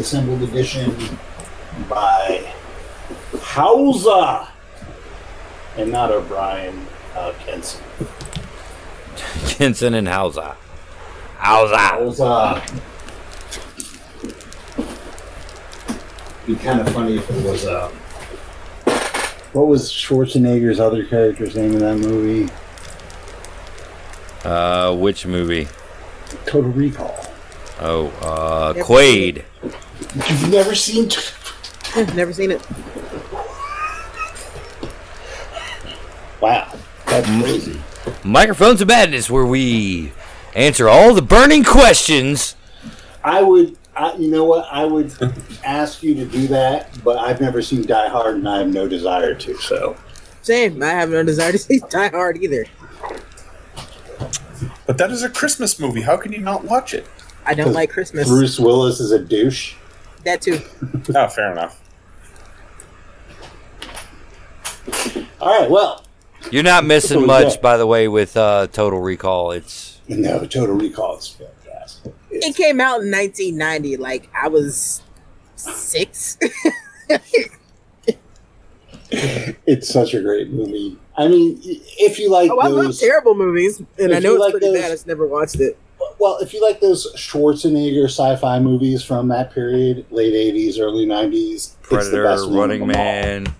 the Assembled Edition by Houser, and not O'Brien, uh, Kenson. Kenson and Houser. Houser. Houser. It'd be kind of funny if it was. Uh, what was Schwarzenegger's other character's name in that movie? Uh, which movie? Total Recall. Oh, uh, Quaid. You've never seen. T- Never seen it. wow, that's crazy. Microphones of Madness, where we answer all the burning questions. I would, I, you know what? I would ask you to do that, but I've never seen Die Hard, and I have no desire to. So, Same. I have no desire to see Die Hard either. But that is a Christmas movie. How can you not watch it? I don't like Christmas. Bruce Willis is a douche. That too. Oh, fair enough. All right, well, You're not missing much, yeah. by the way, with uh, Total Recall. It's no, Total Recall is fantastic. It came out in 1990. Like I was six. it's such a great movie. I mean, if you like oh, I love terrible movies, and I know it's like pretty those- bad. I just never watched it. Well, if you like those Schwarzenegger sci-fi movies from that period, late '80s, early '90s, it's the Predator, best one of Running them all. Man.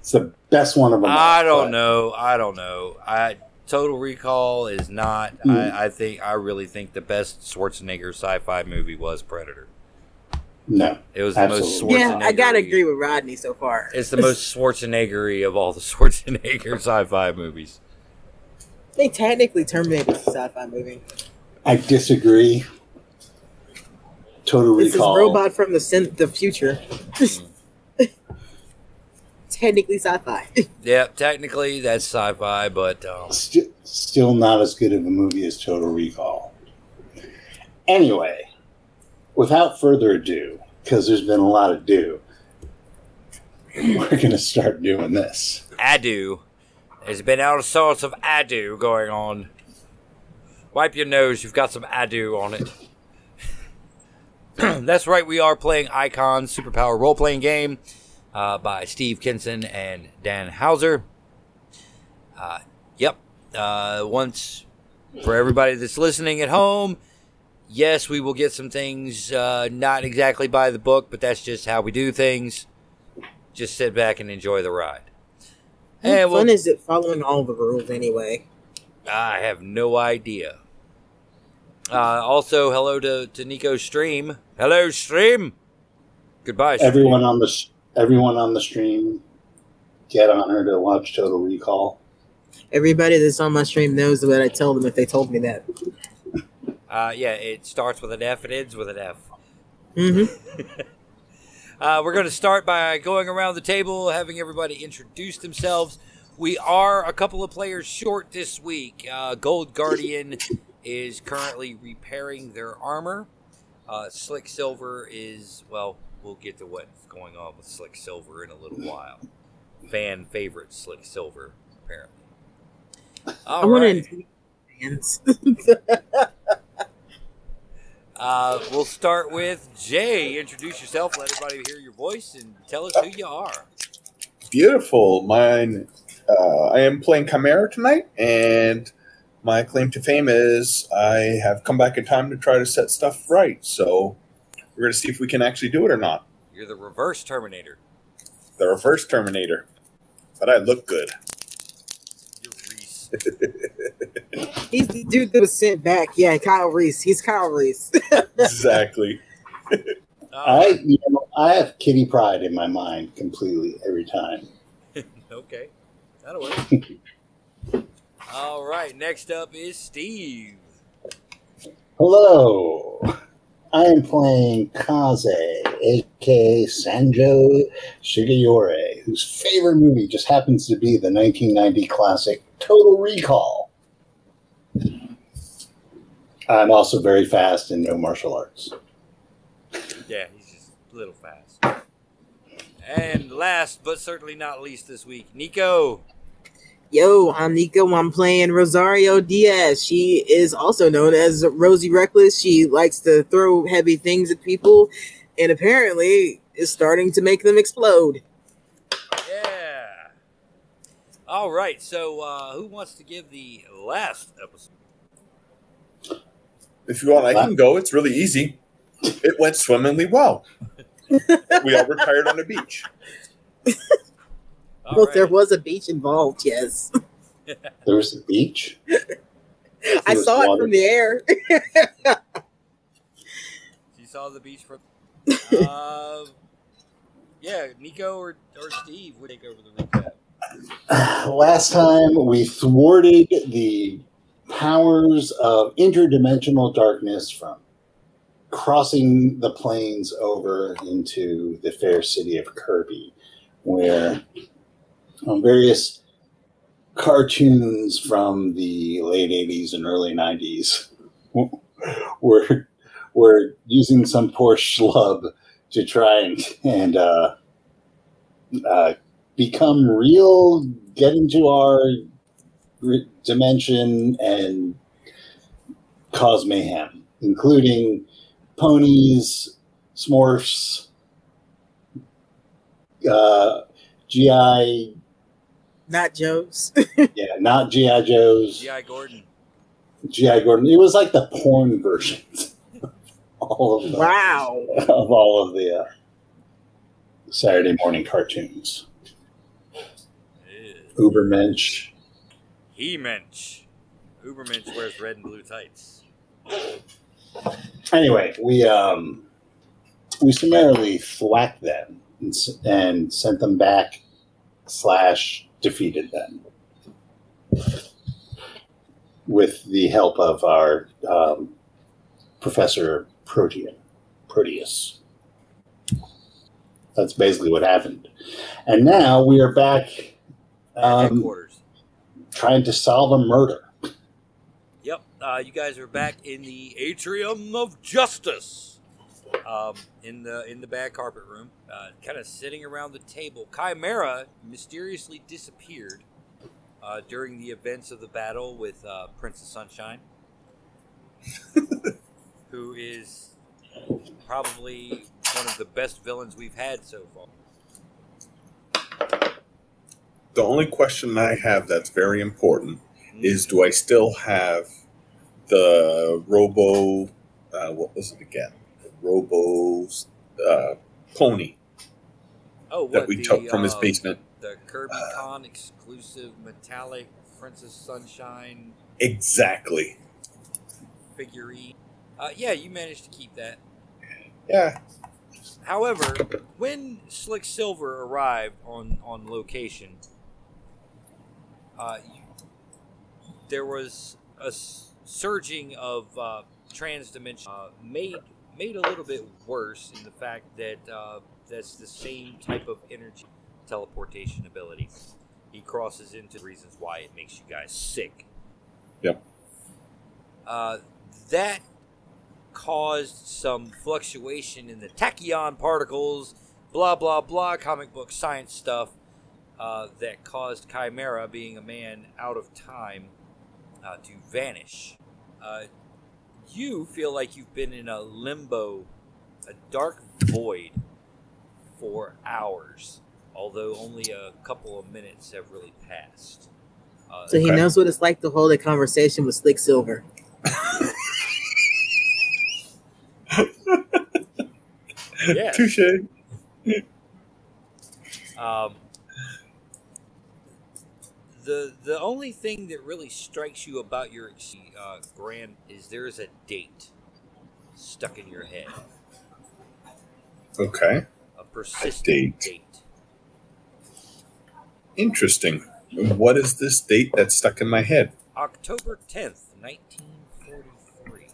It's the best one of them. all, I don't but- know. I don't know. I Total Recall is not. Hmm. I, I think. I really think the best Schwarzenegger sci-fi movie was Predator. No, It was the most Absolutely. Schwarzenegger. Yeah, I gotta agree with Rodney so far. It's the most Schwarzenegger of all the Schwarzenegger sci-fi movies. They technically Terminator is a sci-fi movie. I disagree. Total This Recall. is robot from the sin- the future. technically sci-fi. Yeah, technically that's sci-fi, but um, St- still not as good of a movie as Total Recall. Anyway, without further ado, because there's been a lot of do, we're going to start doing this. Adu. There's been all sorts of Adu going on. Wipe your nose, you've got some Adu on it. That's right, we are playing Icon Superpower role playing game uh, by Steve Kenson and Dan Houser. Uh, yep. Uh, once, for everybody that's listening at home, yes, we will get some things uh, not exactly by the book, but that's just how we do things. Just sit back and enjoy the ride. How Hey, fun well- is it following all the rules anyway? I have no idea. Uh, also, hello to, to Nico Stream. Hello, Stream. Goodbye, Stream. Everyone on the s- everyone on the stream, get on her to watch Total Recall. Everybody that's on my stream knows what I tell them if they told me that. Uh, yeah, it starts with an F. It ends with an F. hmm Uh, we're going to start by going around the table, having everybody introduce themselves. We are a couple of players short this week. Uh, Gold Guardian is currently repairing their armor. Uh, Slick Silver is, well, we'll get to what's going on with Slick Silver in a little while. Fan favorite Slick Silver, apparently. I All want right. to. Fans. Uh, we'll start with Jay. Introduce yourself, let everybody hear your voice, and tell us who you are. Beautiful. Mine. Uh, I am playing Chimera tonight, and my claim to fame is I have come back in time to try to set stuff right. So we're going to see if we can actually do it or not. You're the reverse Terminator. The reverse Terminator. But I look good. He's the dude that was sent back. Yeah, Kyle Reese. He's Kyle Reese. exactly. I, you know, I have Kitty Pryde in my mind completely every time. Okay, that'll work. All right, next up is Steve. Hello, I am playing Kaze, aka Sanjo Shigeyori, whose favorite movie just happens to be the 1990 classic Total Recall. I'm also very fast and no martial arts. Yeah, he's just a little fast. And last but certainly not least this week, Nico. Yo, I'm Nico. I'm playing Rosario Diaz. She is also known as Rosie Reckless. She likes to throw heavy things at people and apparently is starting to make them explode. Yeah. All right. So, uh, who wants to give the last episode? If you want, I can go. It's really easy. It went swimmingly well. we all retired on the beach. All well, right. there was a beach involved, yes. There was a beach. I was saw it from the air. You saw the beach from. uh, yeah, Nico or, or Steve would take over the recap. Last time we thwarted the powers of interdimensional darkness from crossing the plains over into the fair city of Kirby, where um, various cartoons from the late 80s and early 90s were were using some poor schlub to try and and uh, uh, become real, get into our re- dimension, and cause mayhem, including ponies, smurfs, uh, GI, Not Joe's. yeah, not GI Joes, G.I. Gordon. GI Gordon. It was like the porn version. of all of the, wow. of all of the uh, Saturday morning cartoons. Ubermensch. He Mensch. Ubermensch wears red and blue tights. Anyway, we um we summarily thwacked them and, and sent them back slash defeated them with the help of our um, professor Protean Proteus. That's basically what happened, and now we are back um, headquarters. trying to solve a murder. Yep. Uh, you guys are back in the atrium of justice. Um, in the in the bad carpet room, uh, kind of sitting around the table. Chimera mysteriously disappeared uh, during the events of the battle with uh, Princess Sunshine, who is probably one of the best villains we've had so far. The only question I have that's very important is do I still have the Robo, uh, what was it again? The Robo uh, pony oh, that we the, took from his uh, basement? The Kirby Con exclusive metallic Princess Sunshine Exactly. figurine. Uh, yeah, you managed to keep that. Yeah. However, when Slick Silver arrived on on location, uh, you, there was a s- surging of uh, transdimension uh, made made a little bit worse in the fact that uh, that's the same type of energy teleportation ability. He crosses into reasons why it makes you guys sick. Yep. Uh, that caused some fluctuation in the tachyon particles, blah blah blah, comic book science stuff uh, that caused Chimera, being a man out of time, uh, to vanish. You feel like you've been in a limbo, a dark void, for hours, although only a couple of minutes have really passed. Uh, So he Okay. knows what it's like to hold a conversation with Slick Silver. Yes. Touche. Um, the the only thing that really strikes you about your uh, grand is there is a date stuck in your head, Okay. a persistent date. date. Interesting. What is this date that's stuck in my head? October tenth, nineteen forty three.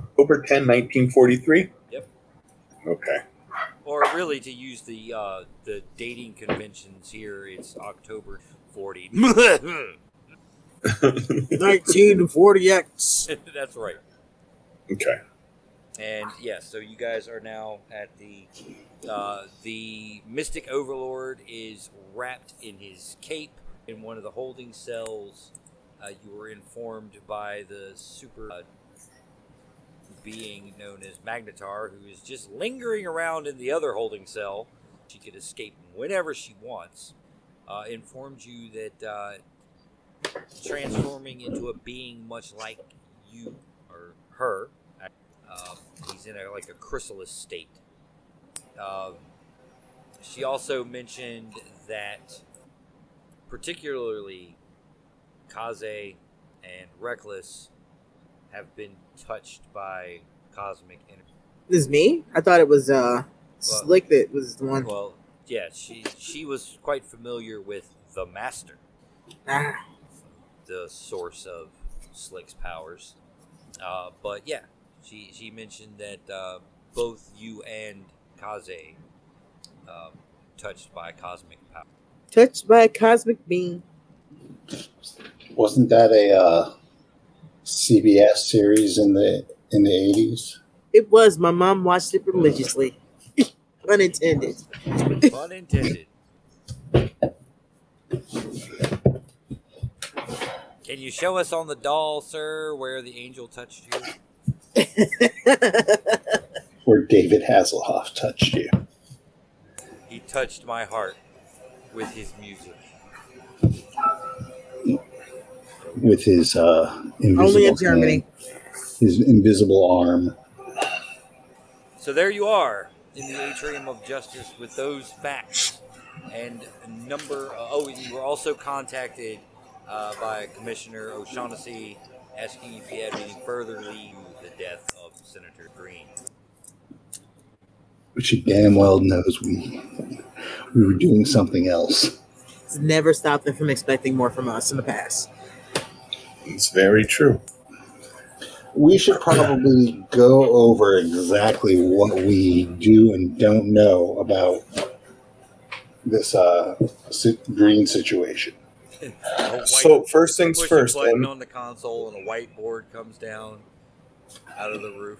October 10, 1943? Yep. Okay. Or really, to use the uh, the dating conventions here, it's October forty. 1940X. That's right. okay. And yeah, so you guys are now at the Uh, the Mystic Overlord is wrapped in his cape in one of the holding cells. Uh, you were informed by the super uh, being known as Magnetar, who is just lingering around in the other holding cell. She could escape whenever she wants. Uh, informed you that uh, transforming into a being much like you or her. Um, he's in a, like a chrysalis state. Um, she also mentioned that, particularly, Kaze and Reckless have been touched by cosmic energy. This is me? I thought it was uh Slick that was the one. Well, yeah, she she was quite familiar with the Master, Ah, the source of Slick's powers. Uh, but yeah, she she mentioned that uh, both you and Kaze um, touched by cosmic power. touched by a cosmic beam. Wasn't that a uh, CBS series in the in the eighties? It was. My mom watched it religiously. Unintended. Pun intended. Can you show us on the doll, sir, where the angel touched you? Where David Hasselhoff touched you. He touched my heart with his music. With his uh, invisible Only in Germany. hand, his invisible arm. So there you are in the atrium of justice with those facts and number. Uh, oh, you were also contacted uh, by Commissioner O'Shaughnessy asking if you had any further lead to the death of Senator Green. which he damn well knows we we were doing something else. It's never stopped them from expecting more from us in the past. It's very true. We should probably go over exactly what we do and don't know about this uh, si- green situation. White- So first things push a first, button and on the console and a whiteboard comes down out of the roof.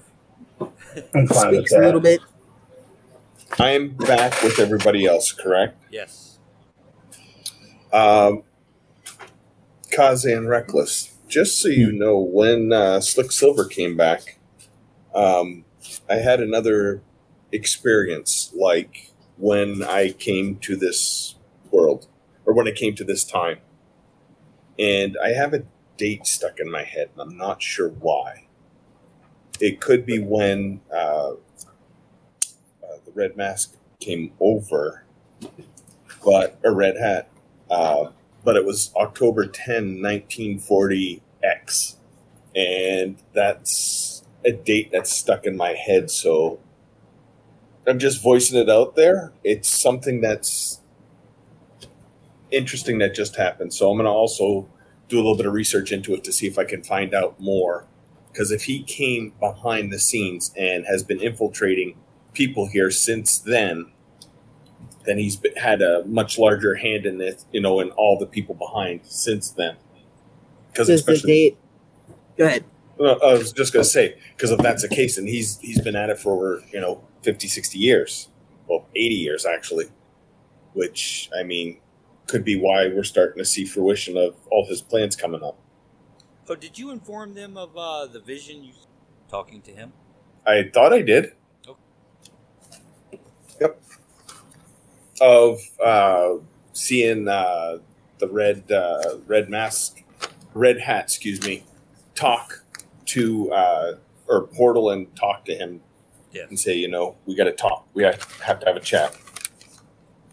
I'm fine with Speaks a little bit. I am back with everybody else, correct? Yes. Um, Kaze and Reckless. Just so you know, when uh, Slick Silver came back, um, I had another experience like when I came to this world, or when I came to this time. And I have a date stuck in my head, and I'm not sure why. It could be when uh, uh, the Red Mask came over, but a Red Hat uh, but it was October 10, 1940 X. And that's a date that's stuck in my head. So I'm just voicing it out there. It's something that's interesting that just happened. So I'm going to also do a little bit of research into it to see if I can find out more. Because if he came behind the scenes and has been infiltrating people here since then, then he's had a much larger hand in it, you know, in all the people behind since then. Because Does the especially, date? Go ahead. well, I was just going to say, because if that's the case, and he's he's been at it for over you know 50, 60 years, well, eighty years actually, which I mean could be why we're starting to see fruition of all his plans coming up. Oh, did you inform them of uh, the vision you talking to him? I thought I did. Okay. Yep. Of uh, seeing uh, the red uh, red mask, red hat, excuse me, talk to uh, or portal and talk to him Yes. and say, you know, we got to talk. We have have to have a chat.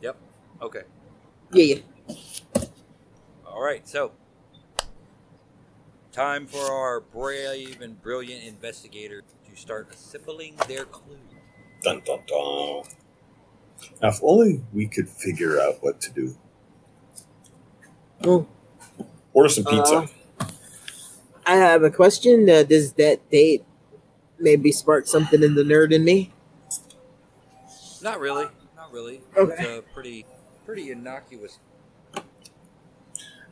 Yep. Okay. Yeah, yeah. All right. So, time for our brave and brilliant investigator to start assembling their clues. Dun dun dun. Now, if only we could figure out what to do. Well, Order some pizza. Uh, I have a question. Uh, does that date maybe spark something in the nerd in me? Not really. Not really. Okay. It's a pretty, pretty innocuous.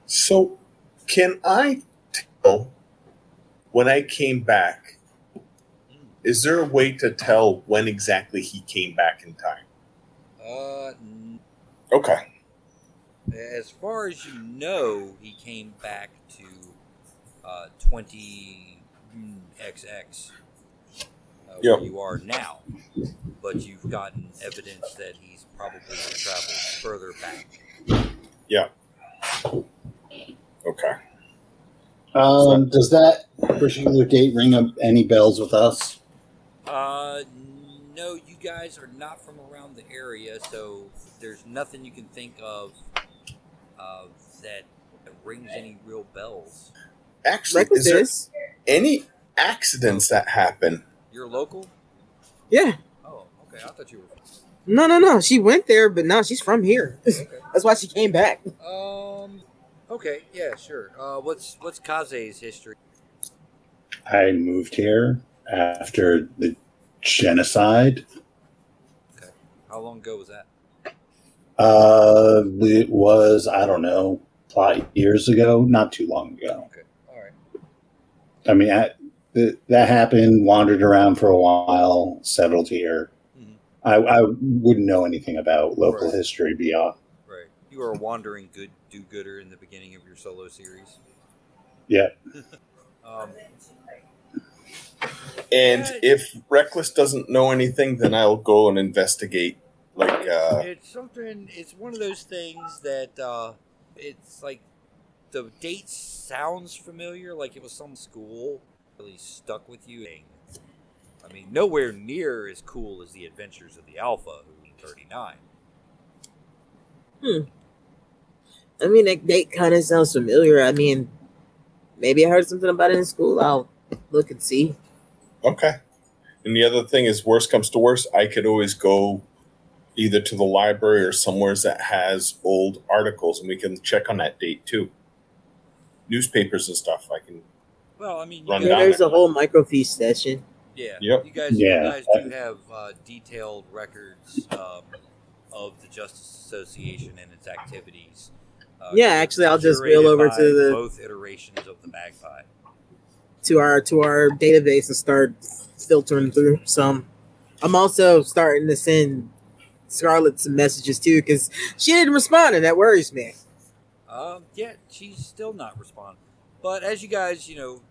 So, can I tell when I came back? Is there a way to tell when exactly he came back in time? Uh, Okay. as far as you know, he came back to uh, 20 mm, XX, uh, Yep. where you are now. But you've gotten evidence that he's probably traveled further back. Yeah. Okay. Um, does that particular date ring up any bells with us? Uh, no, you guys are not from around the area, so there's nothing you can think of uh, that rings any real bells. Actually, Reckless is there is. any accidents that happen? You're local? Yeah. Oh, okay. I thought you were. No, no, no. She went there, but no, she's from here. Okay. That's why she came back. Um. Okay. Yeah. Sure. Uh. What's What's Kaze's history? I moved here after the genocide. Okay. How long ago was that? Uh, it was I don't know, five years ago, not too long ago. Okay. All right. I mean, I, th- that happened. Wandered around for a while, settled here. Mhm. I, I wouldn't know anything about local Right. history beyond. Right. You were a wandering good do-gooder in the beginning of your solo series. Yeah. Um. And Yeah. if Reckless doesn't know anything, then I'll go and investigate. Like, uh, it's something. It's one of those things that uh, it's like the date sounds familiar, like it was some school really stuck with you. I mean, nowhere near as cool as the Adventures of the Alpha, who in '39. I mean, that date kind of sounds familiar. I mean, maybe I heard something about it in school. I'll look and see. Okay. And the other thing is, worst comes to worst, I could always go either to the library or somewhere that has old articles, and we can check on that date too. Newspapers and stuff. I can. Well, I mean, Run guys, Yeah, down there's there. a whole microfiche session. yeah, Yep. you guys, Yeah. you guys do have uh, detailed records um, of the Justice Association and its activities. Uh, Yeah, actually, I'll just wheel over to the- both iterations of the Magpie. To our to our database and start filtering through some. I'm also starting to send Scarlett some messages too because she didn't respond and that worries me. Um, yeah, she's still not responding. But as you guys, you know,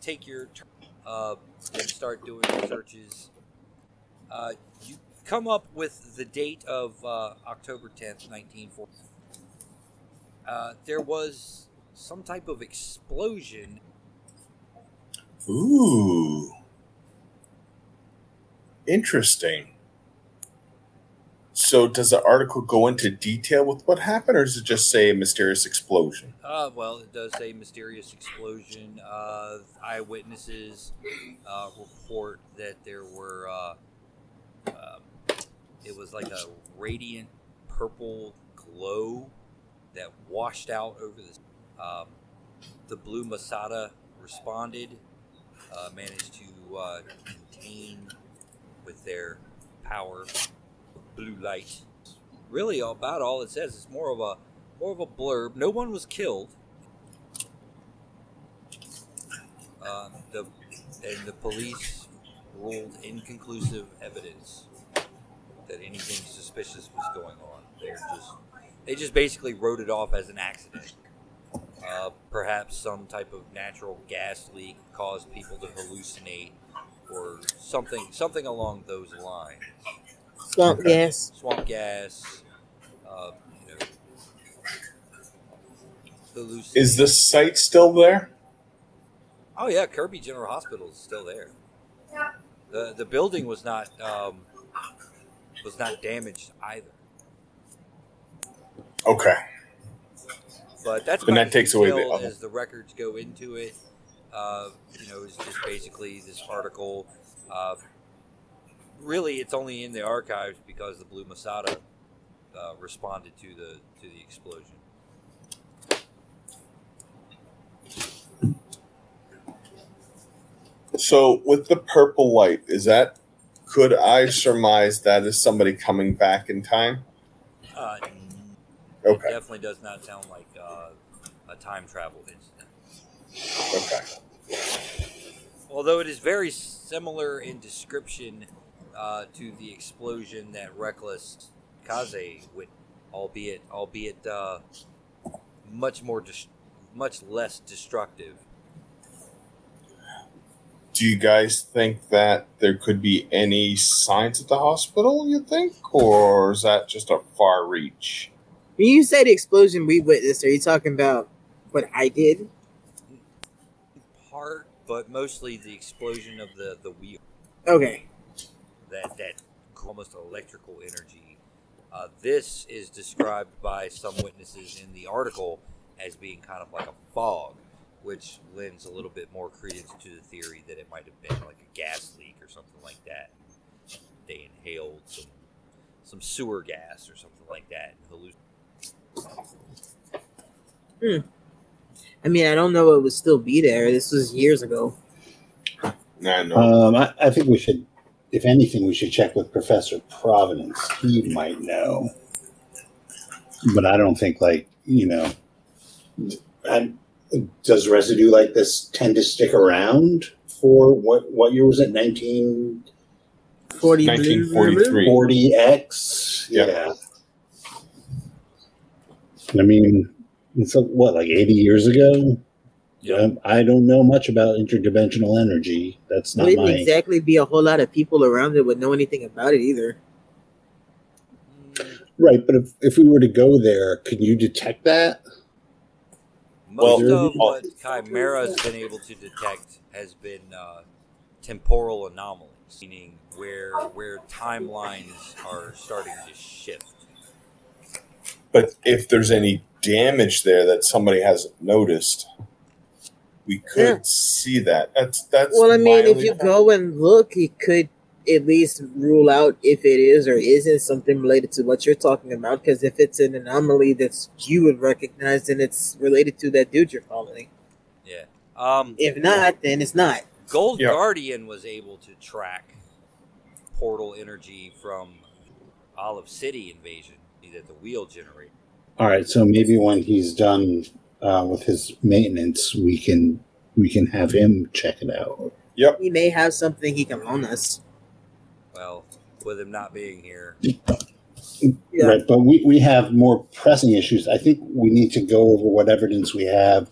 take your turn uh, and start doing searches, uh, you come up with the date of uh, October 10th, 1940. Uh, there was some type of explosion. Ooh. Interesting. So, does the article go into detail with what happened, or does it just say mysterious explosion? Uh, well, it does say mysterious explosion. Uh, eyewitnesses uh, report that there were. Um, it was like a radiant purple glow that washed out over the. Um, the blue Masada responded, uh, managed to uh, contain with their power blue light. Really, about all it says is more of a more of a blurb. No one was killed. Um, the and the police ruled inconclusive evidence that anything suspicious was going on. They're just they just basically wrote it off as an accident. Uh, perhaps some type of natural gas leak caused people to hallucinate, or something something along those lines. Swamp Okay. gas. Swamp gas. Uh, you know. Is the site still there? Oh yeah, Kirby General Hospital is still there. Yeah. the The building was not um, was not damaged either. Okay. But that's And that takes away the as the records go into it. Uh, you know, it's just basically this article. Uh, really, it's only in the archives because the Blue Masada uh, responded to the to the explosion. So, with the purple light, is that could I surmise that is somebody coming back in time? Uh, It definitely does not sound like uh, a time travel incident. Okay. Although it is very similar in description uh, to the explosion that Reckless Kaze wit, albeit albeit uh, much more dis- much less destructive. Do you guys think that there could be any signs at the hospital, you think? Or is that just a far reach? When you say the explosion we witnessed, are you talking about what I did? Part, but mostly the explosion of the the wheel. Okay. that that almost electrical energy. Uh, this is described by some witnesses in the article as being kind of like a fog, which lends a little bit more credence to the theory that it might have been like a gas leak or something like that. They inhaled some some sewer gas or something like that. and halluc- I mean, I don't know it would still be there. This was years ago. Nah, no. Um, I, I think we should, if anything, we should check with Professor Providence. He might know, but I don't think like you know. And does residue like this tend to stick around for what? What year was it? Nineteen 1943. forty X. Yeah. Yeah. I mean, it's like, what, like eighty years ago. Yeah. Um, I don't know much about interdimensional energy. That's not Wouldn't my. exactly be a whole lot of people around that would know anything about it either. Right, but if, if we were to go there, can you detect that? Most Well, of what Chimera's been able to detect has been uh, temporal anomalies, meaning where where timelines are starting to shift. But if there's any damage there that somebody hasn't noticed, we could Yeah. see that. That's that's. Well, I mean, if you point. go and look, you could at least rule out if it is or isn't something related to what you're talking about. Because if it's an anomaly that's you would recognize, then it's related to that dude you're following. Yeah. Um, If not, then it's not. Gold Yeah. Guardian was able to track portal energy from Olive City invasion that the wheel generated. All right, so maybe when he's done uh, with his maintenance, we can we can have him check it out. Yep. He may have something he can loan us. Well, with him not being here, Yeah. Right, but we, we have more pressing issues. I think we need to go over what evidence we have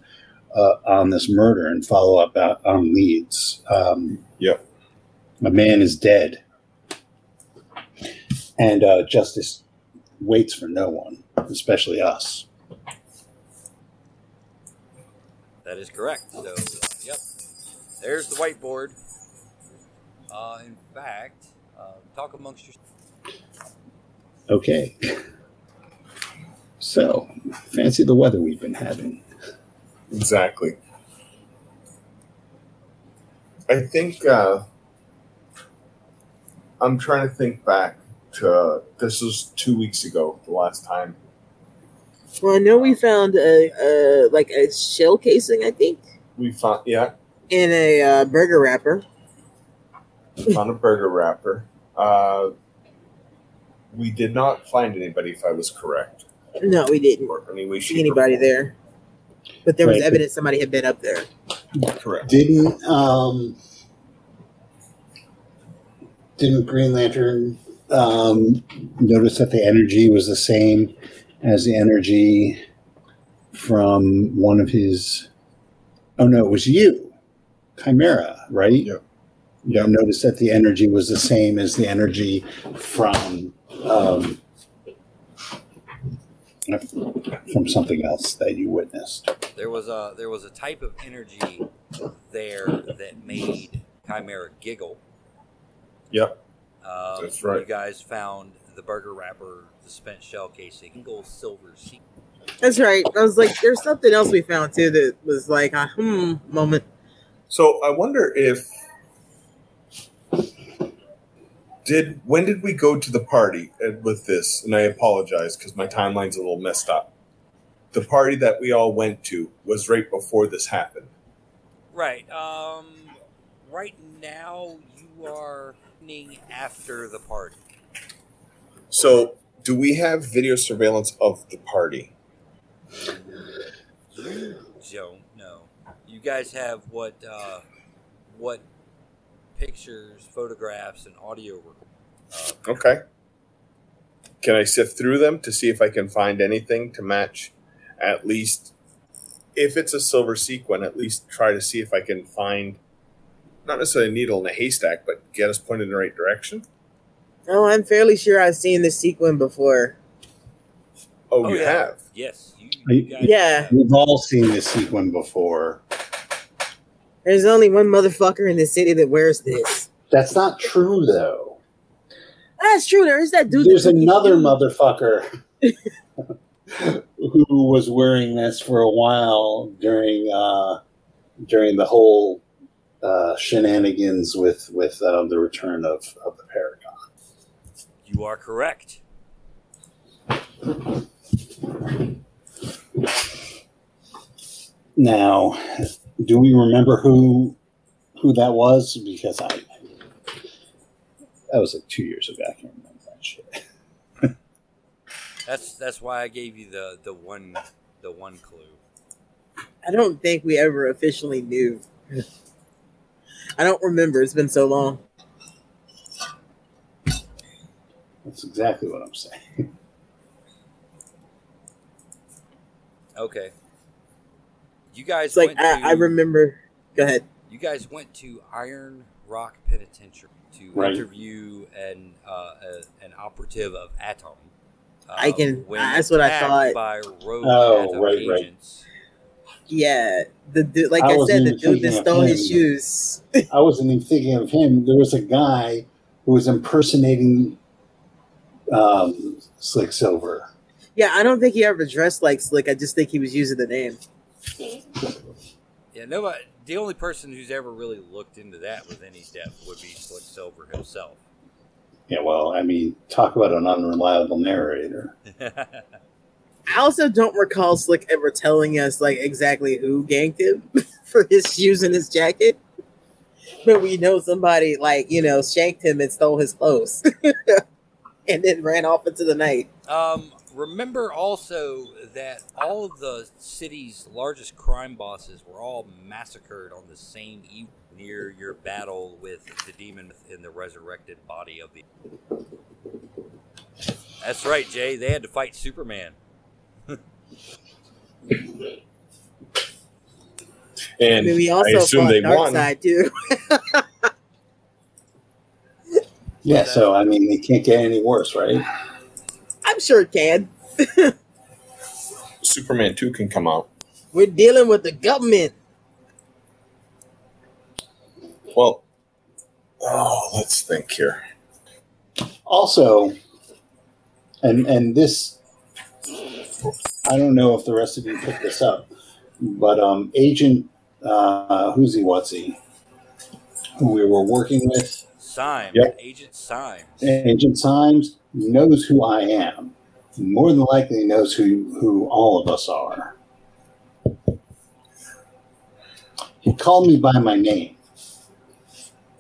uh, on this murder and follow up out on leads. Um, Yep. A man is dead, and uh, justice waits for no one, especially us. that is correct. So, yep. There's the whiteboard. Uh, in fact, uh, talk amongst yourselves. Okay. So, fancy the weather we've been having. Exactly. I think uh, I'm trying to think back to this was two weeks ago, the last time. Well, I know we found a, a like a shell casing, I think, We found yeah, in a uh, burger wrapper. we found a burger wrapper. Uh, we did not find anybody, if I was correct, No, we didn't or any way, see anybody form. there, but there was Right. evidence somebody had been up there. Correct. Didn't um, didn't Green Lantern um, notice that the energy was the same as the energy from one of his? Oh no, it was you, Chimera, right? Yep. You noticed that the energy was the same as the energy from um, from something else that you witnessed. There was a there was a type of energy there that made Chimera giggle. Yep. Um, That's right. You guys found the burger wrapper, the spent shell casing, single silver seat. That's right. I was like, there's something else we found too that was like a hmm moment. So I wonder if did when did we go to the party uh, with this? And I apologize because my timeline's a little messed up. The party that we all went to was right before this happened. Right. Um. Right now, you are evening after the party. So do we have video surveillance of the party? You don't know. You guys have what? Uh, what pictures, photographs, and audio recordings Okay. Can I sift through them to see if I can find anything to match at least if it's a silver sequin, at least try to see if I can find not necessarily a needle in a haystack, but get us pointed in the right direction. Oh, I'm fairly sure I've seen this sequin before. Oh, Oh, you yeah. have. Yes. You, you guys- Yeah, We've all seen this sequin before. there's only one motherfucker in the city that wears this. That's not true, though. That's true. There is that dude. There's that took you- another motherfucker who was wearing this for a while during uh, during the whole uh, shenanigans with with uh, the return of, of the Paragon. You are correct. Now, do we remember who who that was? Because I that was like two years ago. I can't remember that shit. That's that's why I gave you the the one the one clue. I don't think we ever officially knew. I don't remember. It's been so long. That's exactly what I'm saying. Okay. You guys It's like went I, to, I remember. Go ahead. You guys went to Iron Rock Penitentiary to Right. interview an uh, a, an operative of Atom. Uh, I can- when that's what I thought. By rogue Oh, Atom right, right. Agents. Yeah, the dude, like I I, said, the dude that stole his shoes. I wasn't even thinking of him. There was a guy who was impersonating um, Slick Silver. Yeah, I don't think he ever dressed like Slick. I just think he was using the name. Yeah, nobody. The only person who's ever really looked into that with any depth would be Slick Silver himself. Yeah, well, I mean, talk about an unreliable narrator. I also don't recall Slick ever telling us like exactly who ganked him for his shoes and his jacket. But we know somebody like you know shanked him and stole his clothes, and then ran off into the night. Um, remember also that all of the city's largest crime bosses were all massacred on the same eve near your battle with the demon in the resurrected body of the. That's right, Jay. They had to fight Superman. I And mean, we I also assume fought they won. Darkseid too. Yeah, so I mean, it can't get any worse, right? I'm sure it can. Superman 2 can come out. We're dealing with the government. Well, oh, let's think here. Also, and and this, I don't know if the rest of you picked this up, but um, Agent uh, who's he, what's he, who we were working with, Syme, Yep. Agent Syme. Agent Symes knows who I am. More than likely knows who who all of us are. He called me by my name.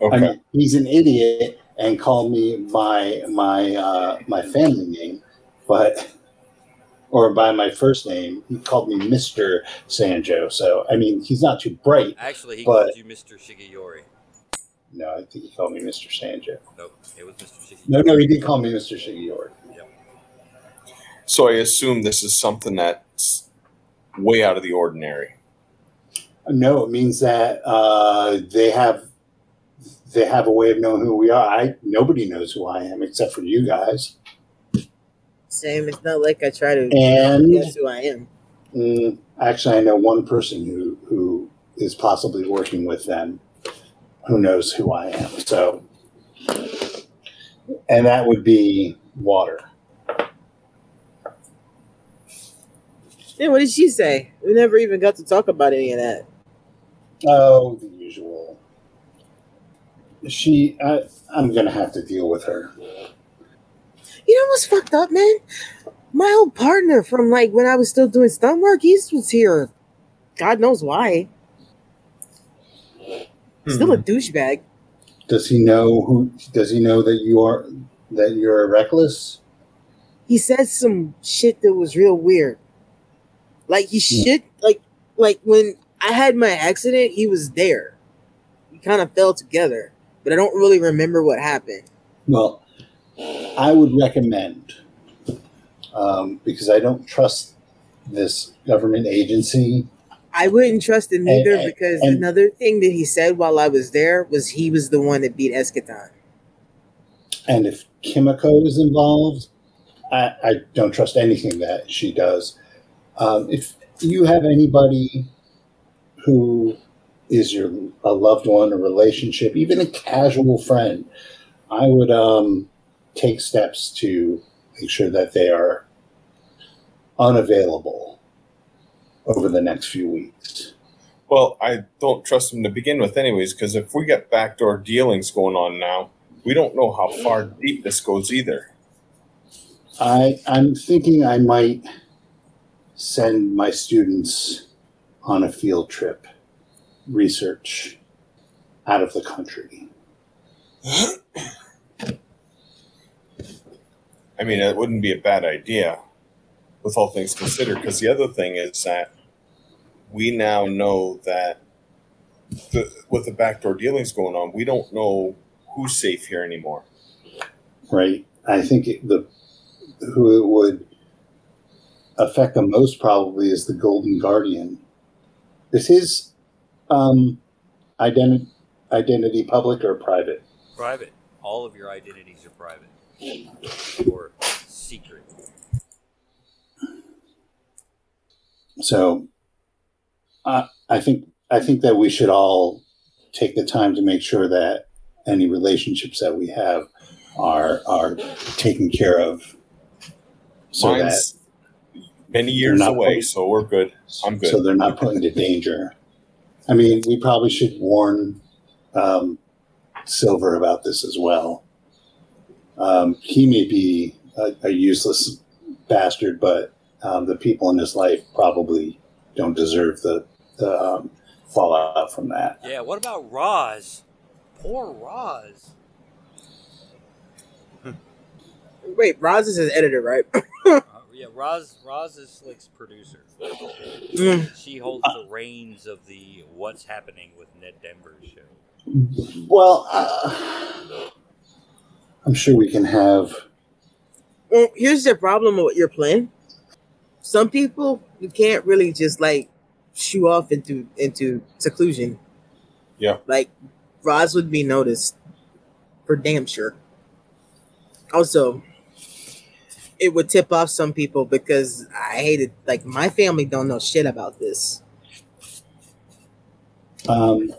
I Okay. mean, he's an idiot and called me by my uh, my family name, but or by my first name. He called me Mister Sanjo. So I mean, he's not too bright. Actually, he But- called you Mr. Shigeyori. No, I think he called me Mister Sanjo. Nope, it was Mr. Shigeori. No, no, he did call me Mister Shigeori. So I assume this is something that's way out of the ordinary. No, it means that uh, they have they have a way of knowing who we are. I nobody knows who I am except for you guys. Same. It's not like I try to And guess who I am. Mm, actually, I know one person who who is possibly working with them, who knows who I am. So, and that would be Water. Yeah, what did she say? We never even got to talk about any of that. Oh, the usual. She, I, I'm gonna have to deal with her. You know what's fucked up, man? My old partner from like when I was still doing stunt work, he was here. God knows why. Still a douchebag. Does he know who? Does he know that you are that you're reckless? He said some shit that was real weird. Like he Hmm. shit like like when I had my accident, he was there. We kind of fell together, but I don't really remember what happened. Well, I would recommend um, because I don't trust this government agency. I wouldn't trust him either And- because and- another thing that he said while I was there was he was the one that beat Eschaton. And if Kimiko is involved, I, I don't trust anything that she does. Um, if you have anybody who is your a loved one, a relationship, even a casual friend, I would um, take steps to make sure that they are unavailable over the next few weeks. Well, I don't trust them to begin with, anyways, because if we got backdoor dealings going on now, we don't know how far deep this goes either. I I'm thinking I might send my students on a field trip, research out of the country. I mean, it wouldn't be a bad idea with all things considered, because the other thing is that we now know that the, with the backdoor dealings going on, we don't know who's safe here anymore. Right? I think it, the who it would affect the most probably is the Golden Guardian. Is his um, identity identity public or private? Private. All of your identities are private or secret. So, uh, I think I think that we should all take the time to make sure that any relationships that we have are are taken care of, so that many years away, so we're good. I'm good. so they're not put into danger. I mean, we probably should warn um, Silver about this as well. Um, he may be a, a useless bastard, but um, the people in his life probably don't deserve the, the um, fallout from that. Yeah, what about Roz? Poor Roz. Wait, Roz is his editor, right? Uh, yeah, Roz Roz is Slick's producer. Mm. She holds the reins of the What's Happening with Ned Denver's show. Well, uh, I'm sure we can have. Well, here's the problem with your plan. Some people you can't really just like shoo off into into seclusion. Yeah. Like Roz would be noticed for damn sure. Also, it would tip off some people because I hated like my family don't know shit about this. Um,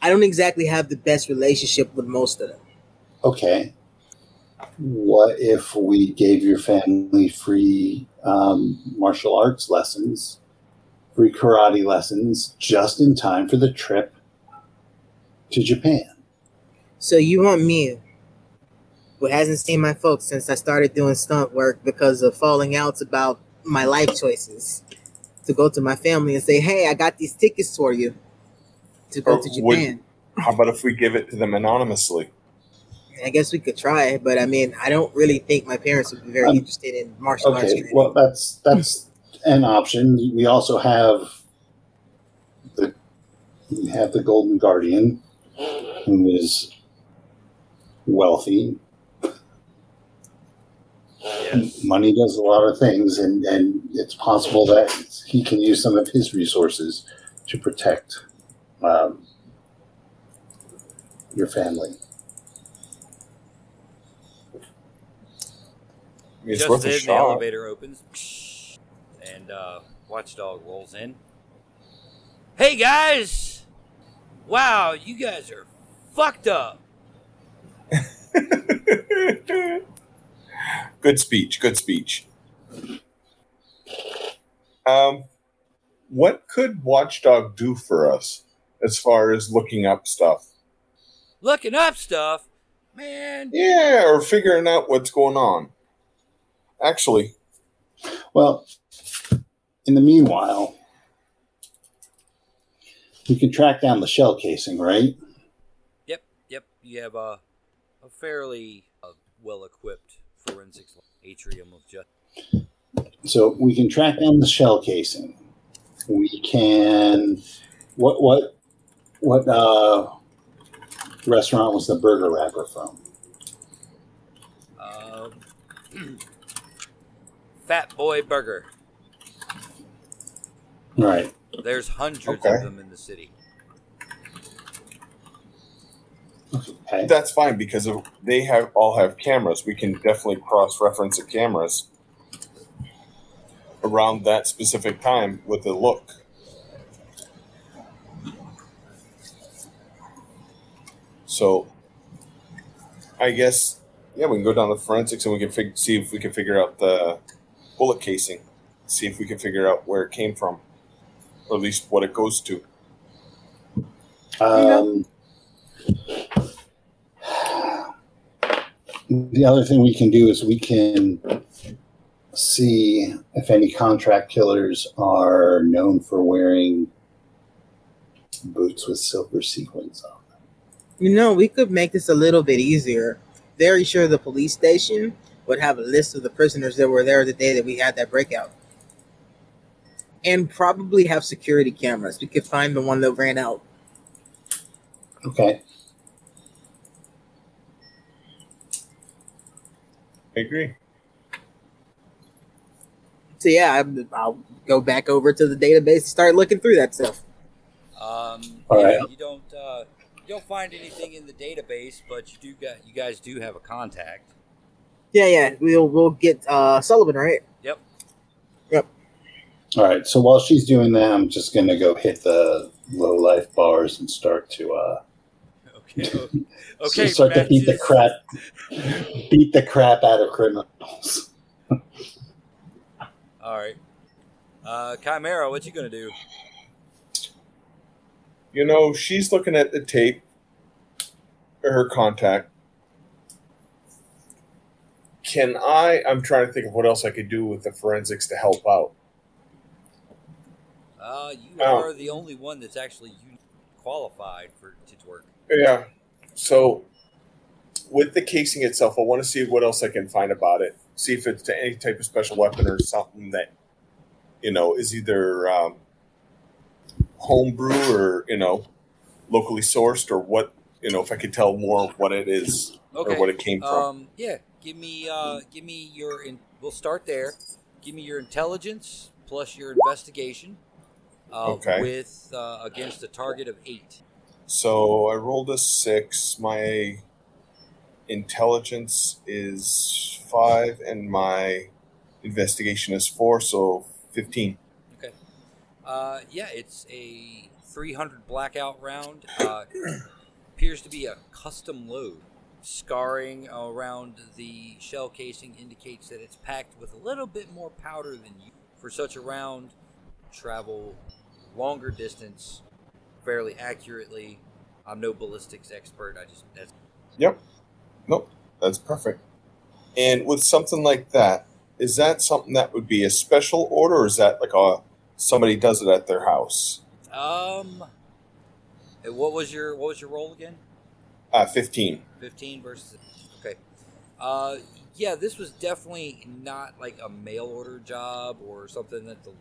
I don't exactly have the best relationship with most of them. okay. What if we gave your family free um, martial arts lessons, free karate lessons, just in time for the trip to Japan? So you want me, who hasn't seen my folks since I started doing stunt work because of falling outs about my life choices, to go to my family and say, "Hey, I got these tickets for you to go Or to would- Japan." How about if we give it to them anonymously? I guess we could try, but I mean, I don't really think my parents would be very Um, interested in martial arts. Okay, training. well, that's that's an option. We also have the we have the Golden Guardian, who is wealthy. Yes. Money does a lot of things, and and it's possible that he can use some of his resources to protect um, your family. I mean, it's Just worth a then, the elevator opens, and uh, Watchdog rolls in. Hey guys! Wow, you guys are fucked up. good speech. Good speech. Um, what could Watchdog do for us as far as looking up stuff? Looking up stuff, man. Yeah, or figuring out what's going on. Actually, Well, in the meanwhile, we can track down the shell casing, right? Yep, yep. You have a, a fairly uh, well-equipped forensics atrium of just. So we can track down the shell casing. We can. What what what uh, restaurant was the burger wrapper from? Fat Boy Burger. Right. There's hundreds Okay. of them in the city. Okay. That's fine because they have all have cameras. We can definitely cross reference the cameras around that specific time with a look. So, I guess yeah, we can go down the forensics and we can fig- see if we can figure out the bullet casing, see if we can figure out where it came from, or at least what it goes to. Um, the other thing we can do is we can see if any contract killers are known for wearing boots with silver sequins on. Them. You know, we could make this a little bit easier. Very sure the police station would have a list of the prisoners that were there the day that we had that breakout. And probably have security cameras. We could find the one that ran out. Okay. I agree. So yeah, I'm- I'll go back over to the database and start looking through that stuff. Um, All yeah, right. You don't uh, you don't find anything in the database, but you do got you guys do have a contact. Yeah, yeah, we'll we'll get uh Sullivan right. Yep. Yep. All right. So while she's doing that, I'm just going to go hit the low life bars and start to uh, Okay. Okay. start to beat the crap, beat the crap out of criminals. All right. Uh, Chimera, what you gonna do? You know, she's looking at the tape, her contact. Can I? I'm trying to think of what else I could do with the forensics to help out. Uh, you Oh. are the only one that's actually qualified for to work. Yeah. So, with the casing itself, I want to see what else I can find about it. See if it's any type of special weapon or something that, you know, is either um, homebrew or you know, locally sourced or what. You know, if I could tell more of what it is Okay. or what it came from. Um, yeah. Give me uh, give me your. In- we'll start there. Give me your intelligence plus your investigation. Uh, Okay. With uh, against a target of eight. So I rolled a six. My intelligence is five, and my investigation is four, so fifteen. Uh, yeah, it's a 300 blackout round. Uh, appears to be a custom load. Scarring around the shell casing indicates that it's packed with a little bit more powder than you. For such a round, travel longer distance fairly accurately. I'm no ballistics expert. I just that's Yep. Nope. That's perfect. And with something like that, is that something that would be a special order, or is that like a somebody does it at their house? um. and What was your what was your role again? Uh, fifteen. 15 versus okay uh yeah this was definitely not like a mail order job or something that the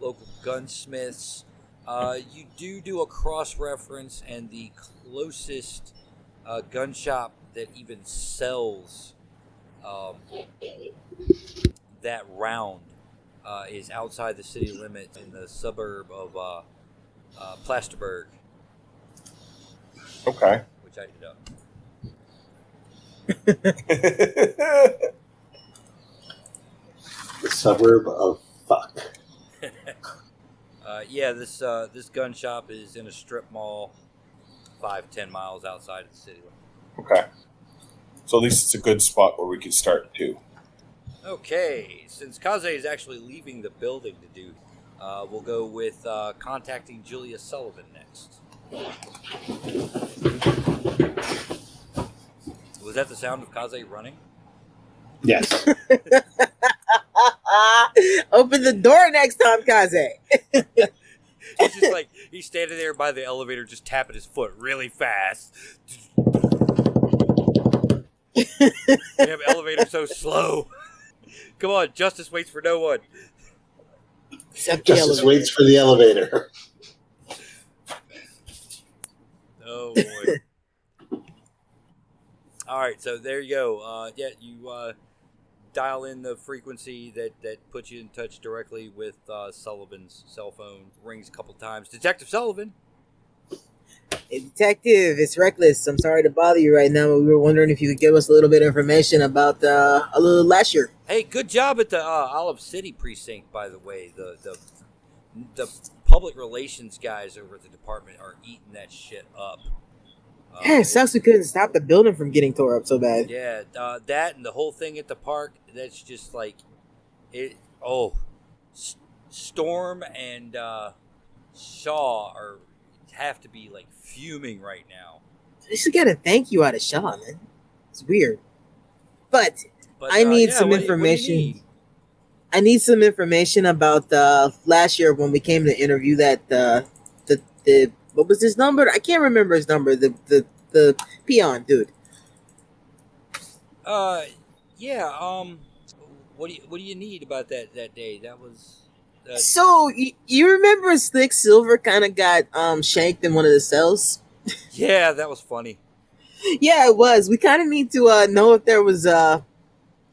local gunsmiths uh you do do a cross reference and the closest uh, gun shop that even sells um, that round uh, is outside the city limits in the suburb of uh, uh, Plasterburg, Okay. Which I did up. The suburb of fuck. Uh, yeah, this uh, this gun shop is in a strip mall, five ten miles outside of the city. okay. So at least it's a good spot where we can start too. Okay, since Kaze is actually leaving the building to do, uh, we'll go with uh, contacting Julia Sullivan next. Was that the sound of Kaze running? Yes. Open the door next time, Kaze. He's just like he's standing there by the elevator, just tapping his foot really fast. Damn elevator so slow. Come on, justice waits for no one. Except the Justice elevator. waits for the elevator. Oh boy. All right, so there you go. Uh, yeah, you uh, dial in the frequency that that puts you in touch directly with uh, Sullivan's cell phone. Rings a couple times. Detective Sullivan. Hey, detective, it's reckless. I'm sorry to bother you right now, but we were wondering if you could give us a little bit of information about uh, a little last year. Hey, good job at the uh, Olive City precinct, by the way. The the the public relations guys over at the department are eating that shit up. Uh, Yeah, it sucks we couldn't stop the building from getting tore up so bad. Yeah, uh, that and the whole thing at the park. That's just like it. Oh, S- Storm and uh, Shaw are have to be like fuming right now. I just gotta thank you out of Shaw, man. It's weird. But But I uh, need yeah, some what what information. need? I need some information about uh, last year when we came to interview that uh, the the what was his number? I can't remember his number. The the the peon dude. Uh, yeah. Um, what do you what do you need about that that day? That was. Uh, So you, you remember Slick Silver kind of got um shanked in one of the cells? yeah, that was funny. Yeah, it was. We kind of need to uh, know if there was uh,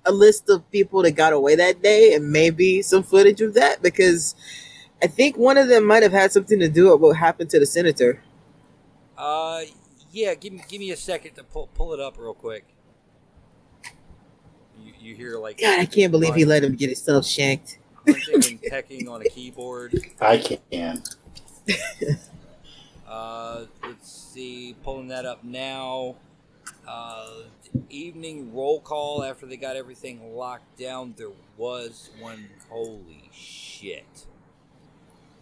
a list of people that got away that day and maybe some footage of that because I think one of them might have had something to do with what happened to the senator. Uh, yeah. Give me give me a second to pull pull it up real quick. You you hear like God, I can't believe he let him get himself shanked. hunting and pecking on a keyboard. I can. Uh, let's see, pulling that up now. Uh, evening roll call after they got everything locked down. There was one. Holy shit.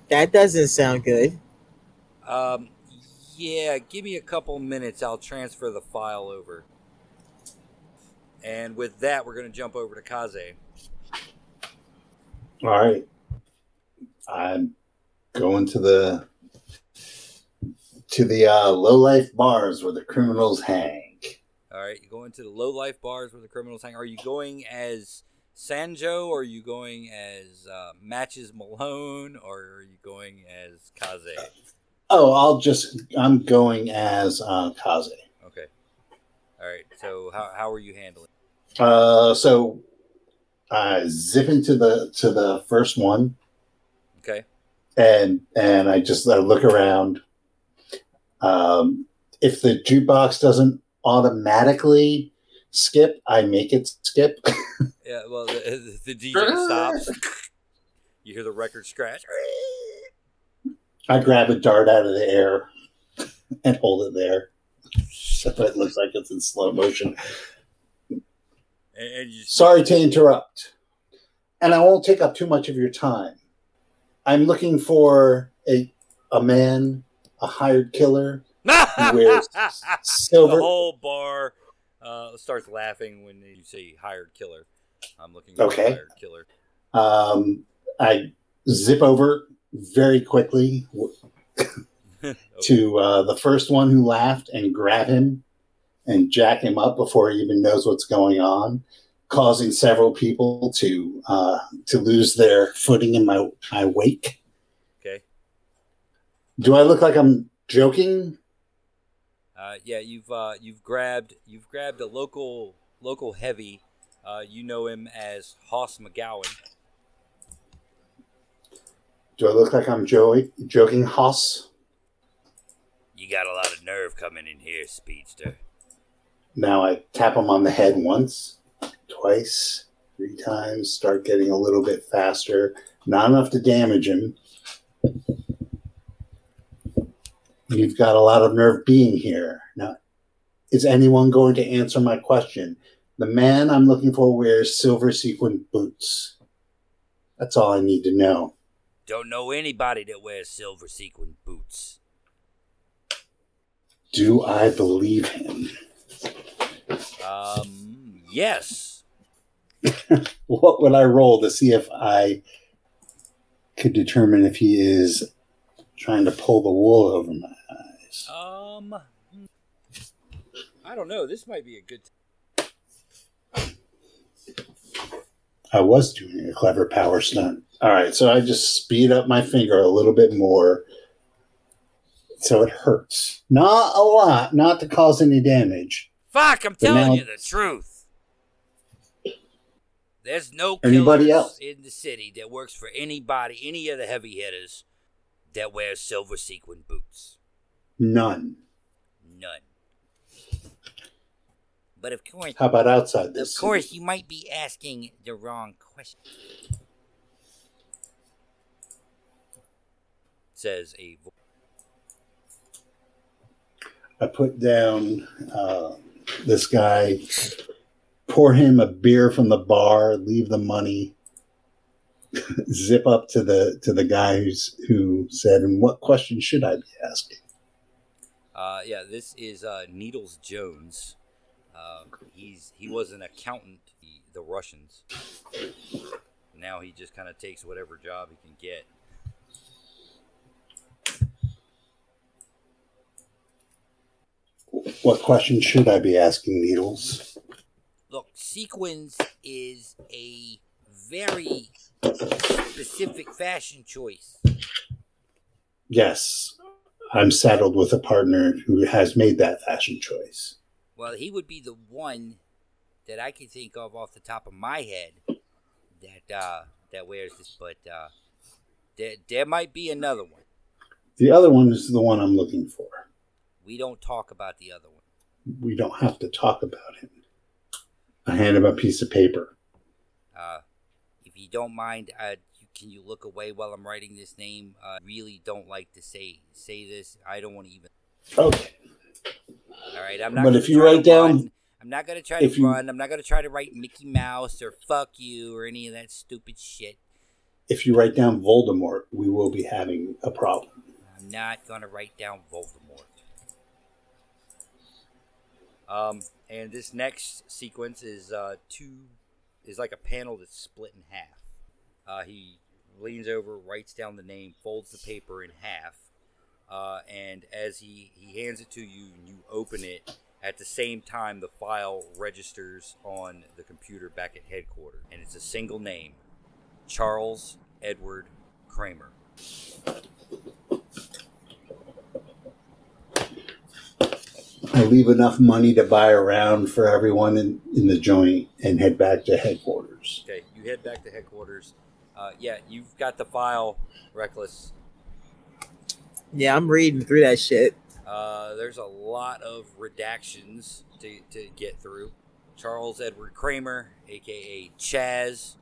That doesn't sound good. Um, yeah, give me a couple minutes. I'll transfer the file over. And with that, we're going to jump over to Kaze. All right. I'm going to the to the uh, low life bars where the criminals hang. All right, you go into the low life bars where the criminals hang. Are you going as Sanjo, or are you going as uh, Matches Malone, or are you going as Kaze? Oh, I'll just I'm going as uh, Kaze. Okay. All right. So how how are you handling? Uh, so I zip into the to the first one Okay. and and I just I look around. Um, if the jukebox doesn't automatically skip, I make it skip. Yeah. Well, the, the DJ stops. You hear the record scratch. I grab a dart out of the air and hold it there, so it looks like it's in slow motion. And, and you Sorry to interrupt, and I won't take up too much of your time. I'm looking for a a man, a hired killer, wears the silver. whole bar uh, starts laughing when you say hired killer. I'm looking for Okay. a killer. Um, I zip over very quickly Okay. to uh, the first one who laughed and grab him and jack him up before he even knows what's going on, causing several people to uh, to lose their footing in my my wake. Okay. Do I look like I'm joking? Uh, yeah, you've uh, you've grabbed you've grabbed a local local heavy. Uh, you know him as Hoss McGowan. Do I look like I'm jo- joking, Hoss? You got a lot of nerve coming in here, speedster. Now I tap him on the head once, twice, three times, start getting a little bit faster. Not enough to damage him. You've got a lot of nerve being here. Now, is anyone going to answer my question? The man I'm looking for wears silver sequin boots. That's all I need to know. Don't know anybody that wears silver sequin boots. Do I believe him? Um, yes. What would I roll to see if I could determine if he is trying to pull the wool over my eyes? Um, I don't know. This might be a good. I was doing a clever power stunt. All right, so I just speed up my finger a little bit more so it hurts. Not a lot, not to cause any damage. Fuck! I'm telling now- you the truth. There's no Anybody else? in the city that works for anybody, any of the heavy hitters that wears silver sequin boots. None. None. But of course, How about outside this? of course, you might be asking the wrong question. Says a vo- I put down uh, this guy, pour him a beer from the bar, leave the money, zip up to the to the guy who's who said, "And what question should I be asking?" Uh, yeah, this is uh, Needles Jones. Uh, he's he was an accountant, the, the Russians. Now he just kind of takes whatever job he can get. What question should I be asking, Needles? Look, sequins is a very specific fashion choice. Yes, I'm saddled with a partner who has made that fashion choice. Well, he would be the one that I can think of off the top of my head that uh, that wears this, but uh, there there might be another one. The other one is the one I'm looking for. We don't talk about the other one. We don't have to talk about him. I hand him a piece of paper. Uh, if you don't mind, uh, can you look away while I'm writing this name? Uh, really don't like to say say this. I don't want to even. Okay. All right, I'm not. But if you write down- run. I'm not gonna try to you- run. I'm not gonna try to write Mickey Mouse or fuck you or any of that stupid shit. If you write down Voldemort, we will be having a problem. I'm not gonna write down Voldemort. Um, and this next sequence is uh, two is like a panel that's split in half. Uh, he leans over, writes down the name, folds the paper in half, uh, and as he he hands it to you, and you open it. At the same time, the file registers on the computer back at headquarters, and it's a single name: Charles Edward Kramer. I leave enough money to buy a round for everyone in, in the joint and head back to headquarters. Okay, you head back to headquarters. Uh, yeah, you've got the file, Reckless. Yeah, I'm reading through that shit. Uh, there's a lot of redactions to, to get through. Charles Edward Kramer, aka Chaz,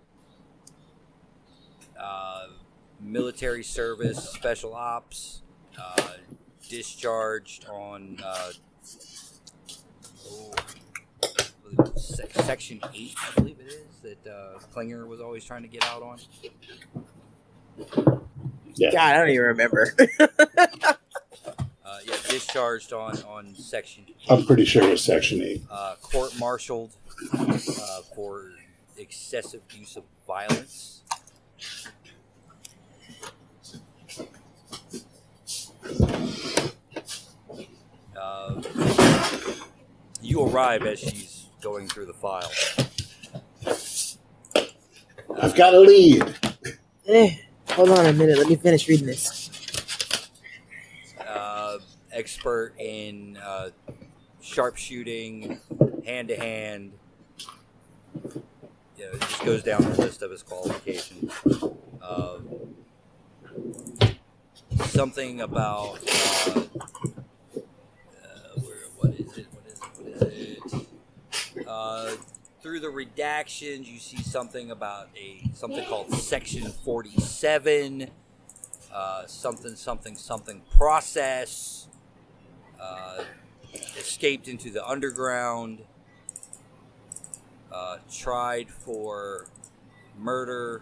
uh, military service, special ops, uh, discharged on uh, oh, section eight, I believe it is that uh, Klinger was always trying to get out on. Yeah. God, I don't even remember. Uh, yeah, discharged on on section. I'm pretty sure it was Section 8. uh, court martialed uh, for excessive use of violence. Uh, you arrive as she's going through the file. I've got a lead. Hold on a minute. Let me finish reading this. Uh, expert in uh, sharpshooting, hand to hand. Yeah, it just goes down the list of his qualifications. Uh, something about uh, uh, where, what is it? What is it? What is it? Through the redactions, you see something about a something called Section Forty Seven uh, something something something process uh, escaped into the underground uh, tried for murder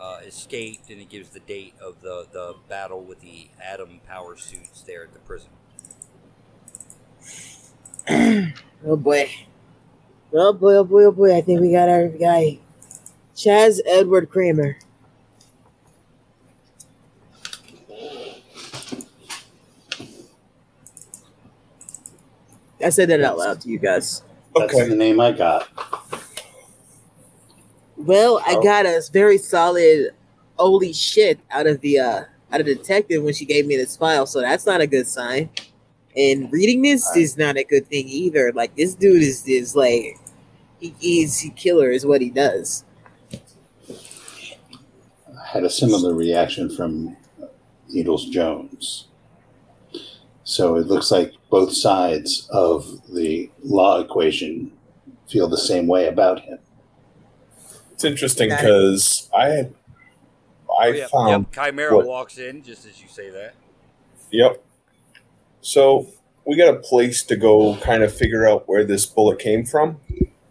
uh, escaped and it gives the date of the, the battle with the atom power suits there at the prison Oh boy. Oh boy, oh boy, oh boy. I think we got our guy. Chaz Edward Kramer. I said that out loud to you guys. That's Okay. the name I got. Well, I Oh. got a very solid holy shit out of the uh out of the detective when she gave me this file, so that's not a good sign. And reading this Alright. is not a good thing either. Like this dude is is like He, he's a killer, is what he does. I had a similar reaction from Needles Jones. So it looks like both sides of the law equation feel the same way about him. It's interesting because I I Oh, yep, found yep. Chimera what- walks in just as you say that. Yep. So we got a place to go kind of figure out where this bullet came from.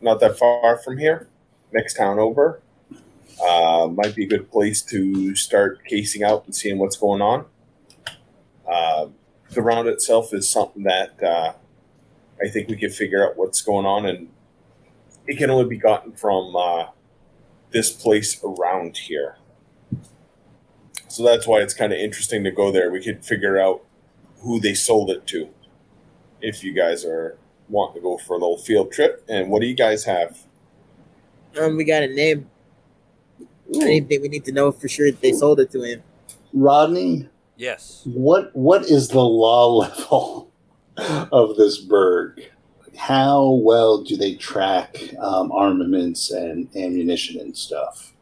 Not that far from here, next town over. Uh, might be a good place to start casing out and seeing what's going on. Uh, the round itself is something that uh, I think we can figure out what's going on, and it can only be gotten from uh, this place around here. So that's why it's kind of interesting to go there. We could figure out who they sold it to. If you guys are wanting to go for a little field trip, and what do you guys have? Um, we got a name. Anything we need to know for sure that they sold it to him. Rodney, Yes. what what is the law level of this burg? How well do they track um, armaments and ammunition and stuff?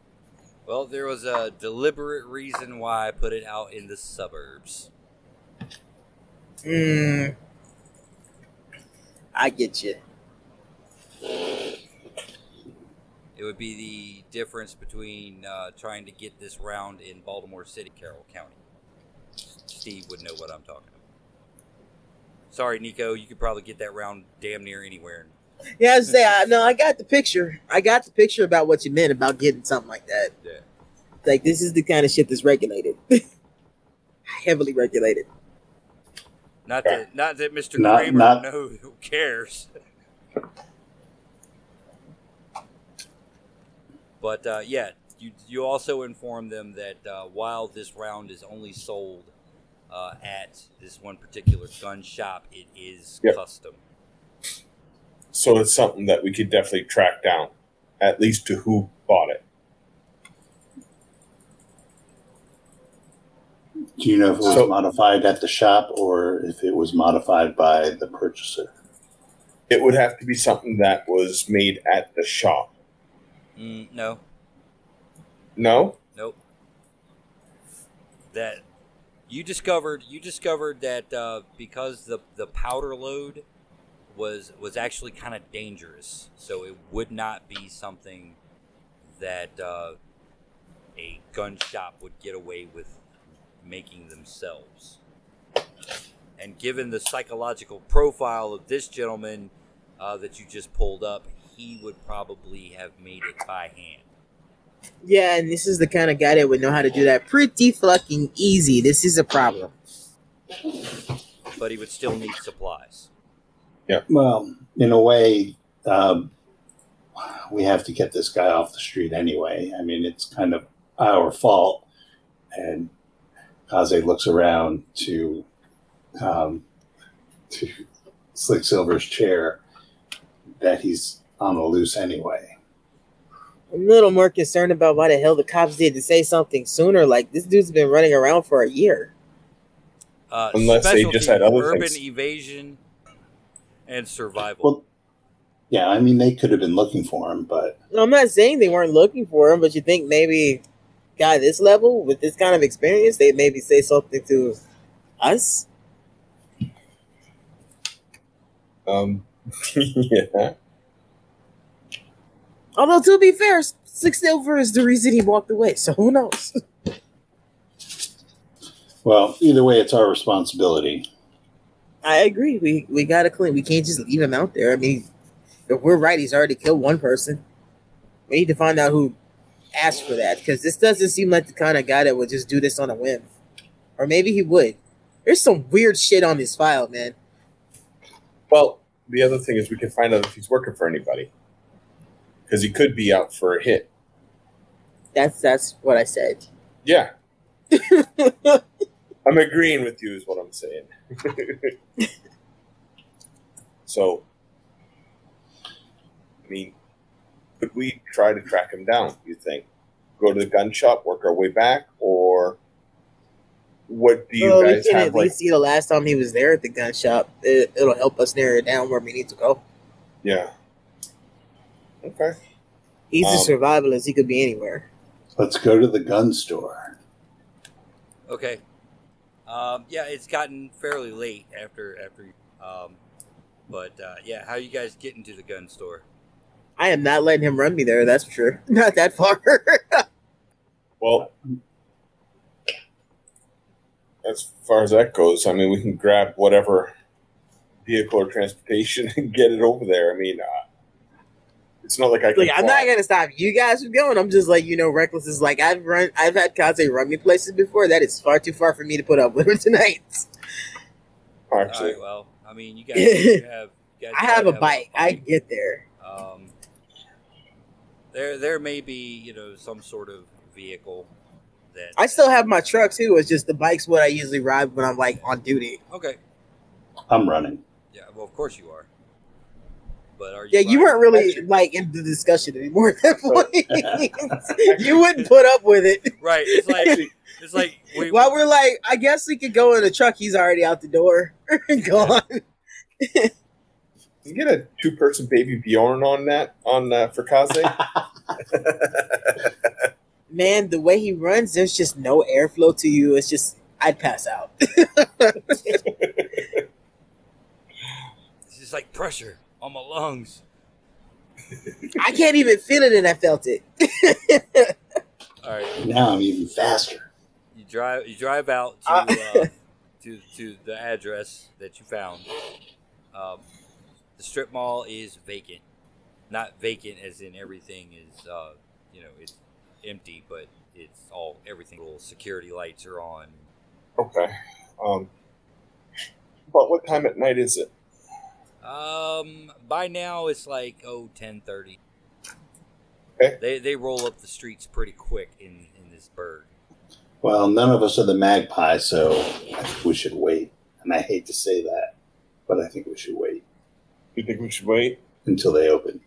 Well, there was a deliberate reason why I put it out in the suburbs. Hmm. I get you. It would be the difference between uh, trying to get this round in Baltimore City, Carroll County. Steve would know what I'm talking about. Sorry, Nico, you could probably get that round damn near anywhere. Yeah, I was say I no, I got the picture. I got the picture about what you meant about getting something like that. Yeah. Like this is the kind of shit that's regulated, heavily regulated. Not that, not that Mr. Not- Kramer not- know who cares. But uh, yeah, you you also inform them that uh, while this round is only sold uh, at this one particular gun shop, it is Yep. custom. So it's something that we could definitely track down, at least to who bought it. Do you know if it was So- modified at the shop or if it was modified by the purchaser? It would have to be something that was made at the shop. Mm, no, No, Nope. That you discovered you discovered that uh, because the the powder load was was actually kind of dangerous, so it would not be something that uh, a gun shop would get away with making themselves. And given the psychological profile of this gentleman uh, that you just pulled up, he would probably have made it by hand. Yeah, and this is the kind of guy that would know how to do that pretty fucking easy. This is a problem. but he would still need supplies. Yeah. Well, in a way, um, we have to get this guy off the street anyway. I mean, it's kind of our fault. And Kaze looks around to um, to Slick Silver's chair that he's on the loose anyway. I'm a little more concerned about why the hell the cops did to say something sooner. Like this dude's been running around for a year. Uh, Unless they just had other urban things. evasion and survival. Well, yeah, I mean, they could have been looking for him, but I'm not saying they weren't looking for him, but you think maybe guy this level with this kind of experience, they maybe say something to us. um, yeah. Although to be fair, Slick Silver is the reason he walked away. So who knows? well, either way, it's our responsibility. I agree. We we gotta clean. We can't just leave him out there. I mean, if we're right, he's already killed one person. We need to find out who asked for that because this doesn't seem like the kind of guy that would just do this on a whim. Or maybe he would. There's some weird shit on his file, man. Well, the other thing is we can find out if he's working for anybody, because he could be out for a hit. That's that's what I said. Yeah, I'm agreeing with you, is what I'm saying. so, I mean, could we try to track him down? You think? Go to the gun shop, work our way back, or what do you well, we guys can have? at Like, least see the last time he was there at the gun shop. It, it'll help us narrow it down where we need to go. yeah, Okay. He's a Um, survivalist. He could be anywhere. Let's go to the gun store. Okay. Um, yeah, it's gotten fairly late after after. Um, but uh, yeah, how you guys getting to the gun store? I am not letting him run me there. That's for sure. Not that far. Well, as far as that goes, I mean, we can grab whatever vehicle or transportation and get it over there. I mean, uh, it's not like I can. like I'm not gonna stop you guys from going. I'm just like you know, reckless is like I've run. I've had Kaze run me places before. That is far too far for me to put up with him tonight. All Actually, right. Well, I mean, you guys you have. You guys I have gotta a bike. I bike. get there. Um, there, there may be you know some sort of vehicle that I still have my truck too. It's just the bike's what I usually ride when I'm like on duty. Okay. I'm running. Yeah. Well, of course you are. But are you? Yeah, you weren't really like in the discussion anymore at that point. you wouldn't put up with it. right. It's like it's like we, While we're like, I guess we could go in the truck. He's already out the door, and gone. You get a two-person baby Bjorn on that on uh, for Kaze. Man, the way he runs, there's just no airflow to you. It's just, I'd pass out. it's just like pressure on my lungs. I can't even feel it, and I felt it. All right. Now I'm even faster. You drive. You drive out to Uh, uh, to to the address that you found. Um, the strip mall is vacant. Not vacant as in everything is uh, you know it's empty, but it's all everything. Little security lights are on. okay. Um, but what time at night is it? Um, by now it's like oh ten thirty. Okay. They they roll up the streets pretty quick in in this burg. Well, none of us are the magpie, so I think we should wait. And I hate to say that, but I think we should wait You think we should wait? until they open.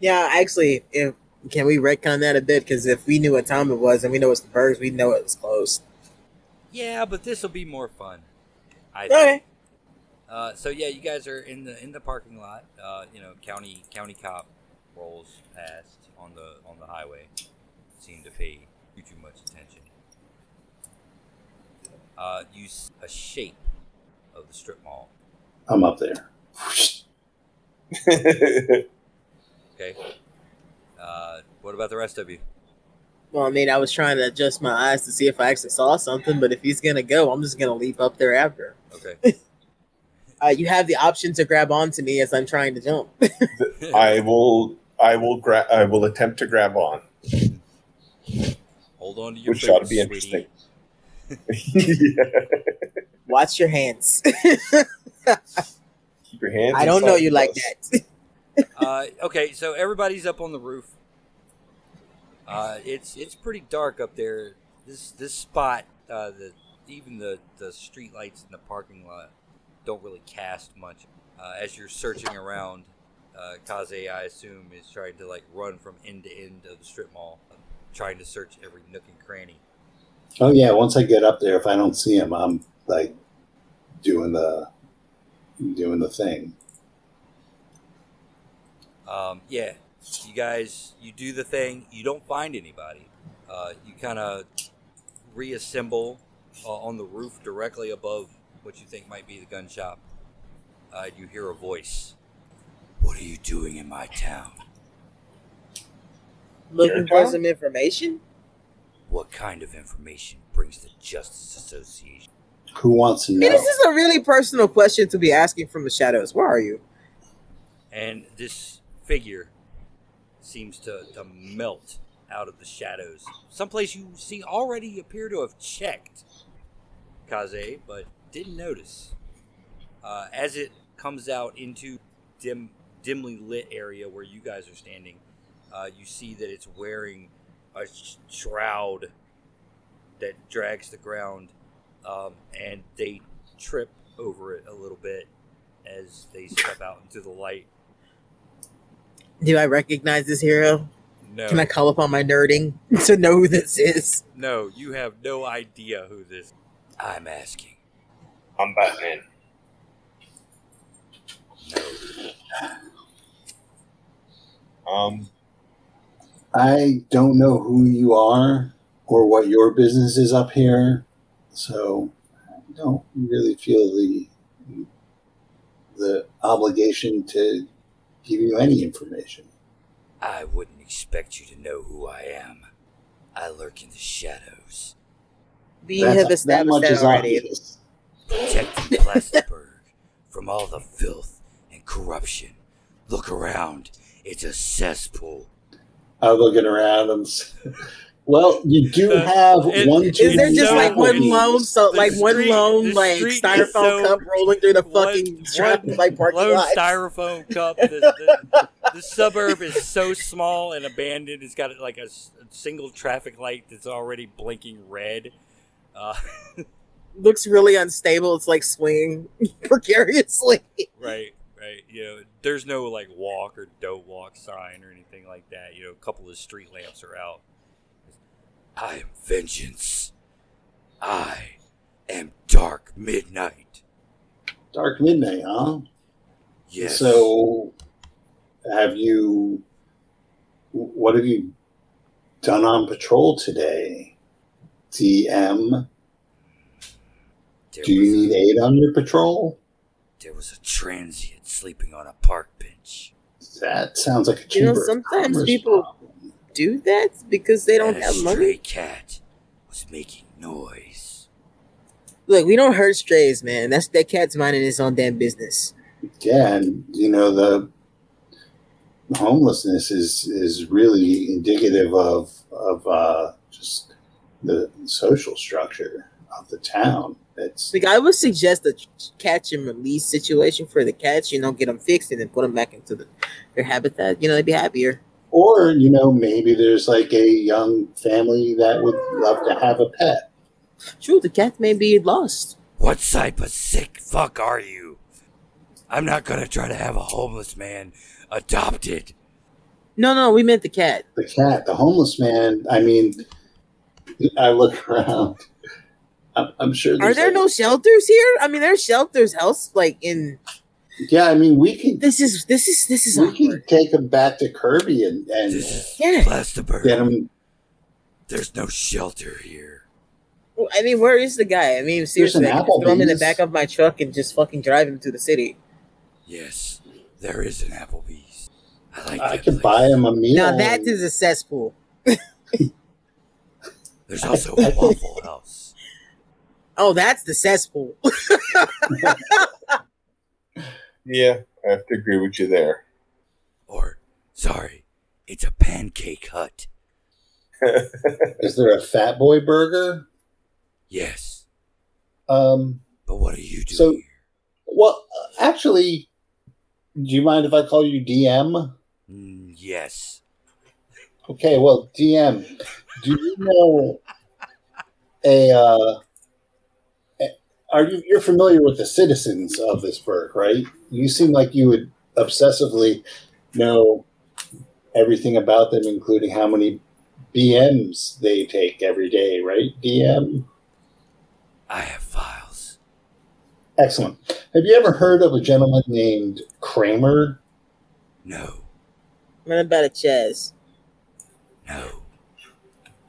Yeah, actually, if can we retcon that a bit? Because if we knew what time it was and we know it's the birds, we know it was closed. Yeah, but this will be more fun. I think. Okay. Uh, so yeah, you guys are in the in the parking lot. Uh, you know, county county cop rolls past on the on the highway. Seem to pay you too much attention. Uh, you s- a shape of the strip mall. I'm up there. Okay. Uh, what about the rest of you? Well, I mean, I was trying to adjust my eyes to see if I actually saw something, but if he's gonna go, I'm just gonna leap up there after. Okay. Uh, you have the option to grab onto me as I'm trying to jump. I will. I will grab. I will attempt to grab on, Hold on to your which ought to be sweetie. interesting. yeah. Watch your hands. Keep your hands. I don't know you like bus. that. uh, okay, so everybody's up on the roof. Uh, it's it's pretty dark up there. This this spot, uh, the even the the street lights in the parking lot don't really cast much. Uh, as you're searching around, uh, Kaze, I assume, is trying to like run from end to end of the strip mall, trying to search every nook and cranny. Oh yeah, once I get up there, if I don't see him, I'm like doing the doing the thing. Um, yeah, you guys, you do the thing. You don't find anybody. Uh, you kind of reassemble uh, on the roof directly above what you think might be the gun shop. Uh, you hear a voice. What are you doing in my town? Looking for some information. What kind of information brings the Justice Association? Who wants to know? mean, this is a really personal question to be asking from the shadows. Where are you? And this figure seems to, to melt out of the shadows. Someplace you see already appear to have checked Kaze, but didn't notice. Uh, as it comes out into dim, dimly lit area where you guys are standing, uh, you see that it's wearing a sh- shroud that drags the ground, um, and they trip over it a little bit as they step out into the light. Do I recognize this hero? No, Can I call upon my nerding to know who this is? no, you have no idea who this. I'm asking. I'm Batman. No. Um, I don't know who you are or what your business is up here, so I don't really feel the the obligation to give you any information. I wouldn't expect you to know who I am. I lurk in the shadows, We That's- have that established much that is already. obvious. protecting Plattsburgh from all the filth and corruption. Look around. It's a cesspool. I'm looking around and s- well, you do Uh, have it- one. two, Is there just so like one lone, so The like one lone like styrofoam so- cup rolling through the One- fucking trap one like parking lone lot? styrofoam cup. The, the, the suburb is so small and abandoned. It's got like a single traffic light that's already blinking red. Uh, Looks really unstable. It's like swinging precariously. right, right. You know, there's no like walk or don't walk sign or anything like that. You know, a couple of street lamps are out. I am vengeance. I am dark midnight. Dark midnight, huh? Yes. So, have you? What have you done on patrol today? DM, there do was you a- need aid on your patrol? There was a transient sleeping on a park bench. That sounds like a You know, chamber of sometimes people- problem. Do that because they don't and a have stray money. cat was making noise. Look, we don't hurt strays, man. That's that cat's minding his own damn business. Yeah, and you know the homelessness is is really indicative of of uh, just the social structure of the town. It's Like I would suggest a catch and release situation for the cats. You know, get them fixed and then put them back into the, their habitat. You know, they'd be happier. Or you know maybe there's like a young family that would love to have a pet. True, the cat may be lost. What type of sick fuck are you? I'm not gonna try to have a homeless man adopted. No, no, we meant the cat. The cat, the homeless man. I mean, I look around. I'm, I'm sure. Are there like- no shelters here? I mean, there's shelters, else like in. Yeah, I mean we can This is this is this is we can take them back to Kirby and and This is Yeah. Plasterburg. get him There's no shelter here. Well, I mean, where is the guy? I mean, seriously, I could throw him in the back of my truck and just fucking drive him to the city. Yes, there is an Applebee's. I like I that could place. buy him a meal. Now that is a cesspool. There's also a Waffle House. Oh, that's the cesspool. yeah, I have to agree with you there. Or, sorry, it's a pancake hut. Is there a Fat Boy Burger? Yes, Um. but what are you doing So- here? Well, uh, actually, do you mind if I call you DM? Mm, yes. Okay. Well, DM, do you know a? Uh, are you you're familiar with the citizens of this burg, right? You seem like you would obsessively know everything about them, including how many BMs they take every day, right? DM. I have files. Excellent. Have you ever heard of a gentleman named Kramer? No, What about a Chaz? no,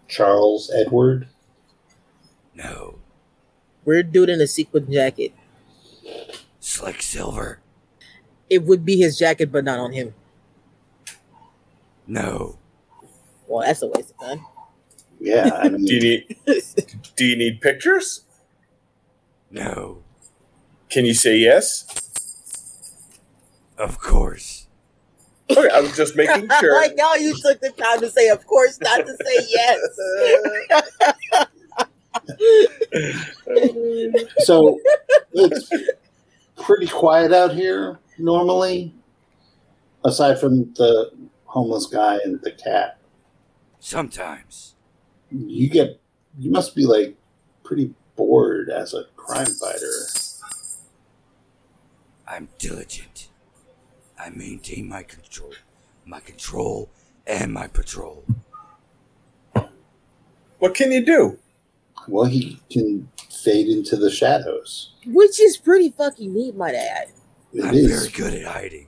Charles Edward? no. Weird dude in a sequin jacket. Slick Silver. It would be his jacket, but not on him. No. Well, that's a waste of time. Yeah, I Do you need Do you need pictures? No. Can you say yes? Of course. Okay, I was just making sure. like now you took the time to say, of course, not to say yes. so it's pretty quiet out here normally, aside from the homeless guy and the cat. Sometimes. You get, you must be like pretty bored as a crime fighter. I'm diligent. I maintain my control, my control, and my patrol. What can you do? Well, he can fade into the shadows. Which is pretty fucking neat, might I add. It I'm is. very good at hiding.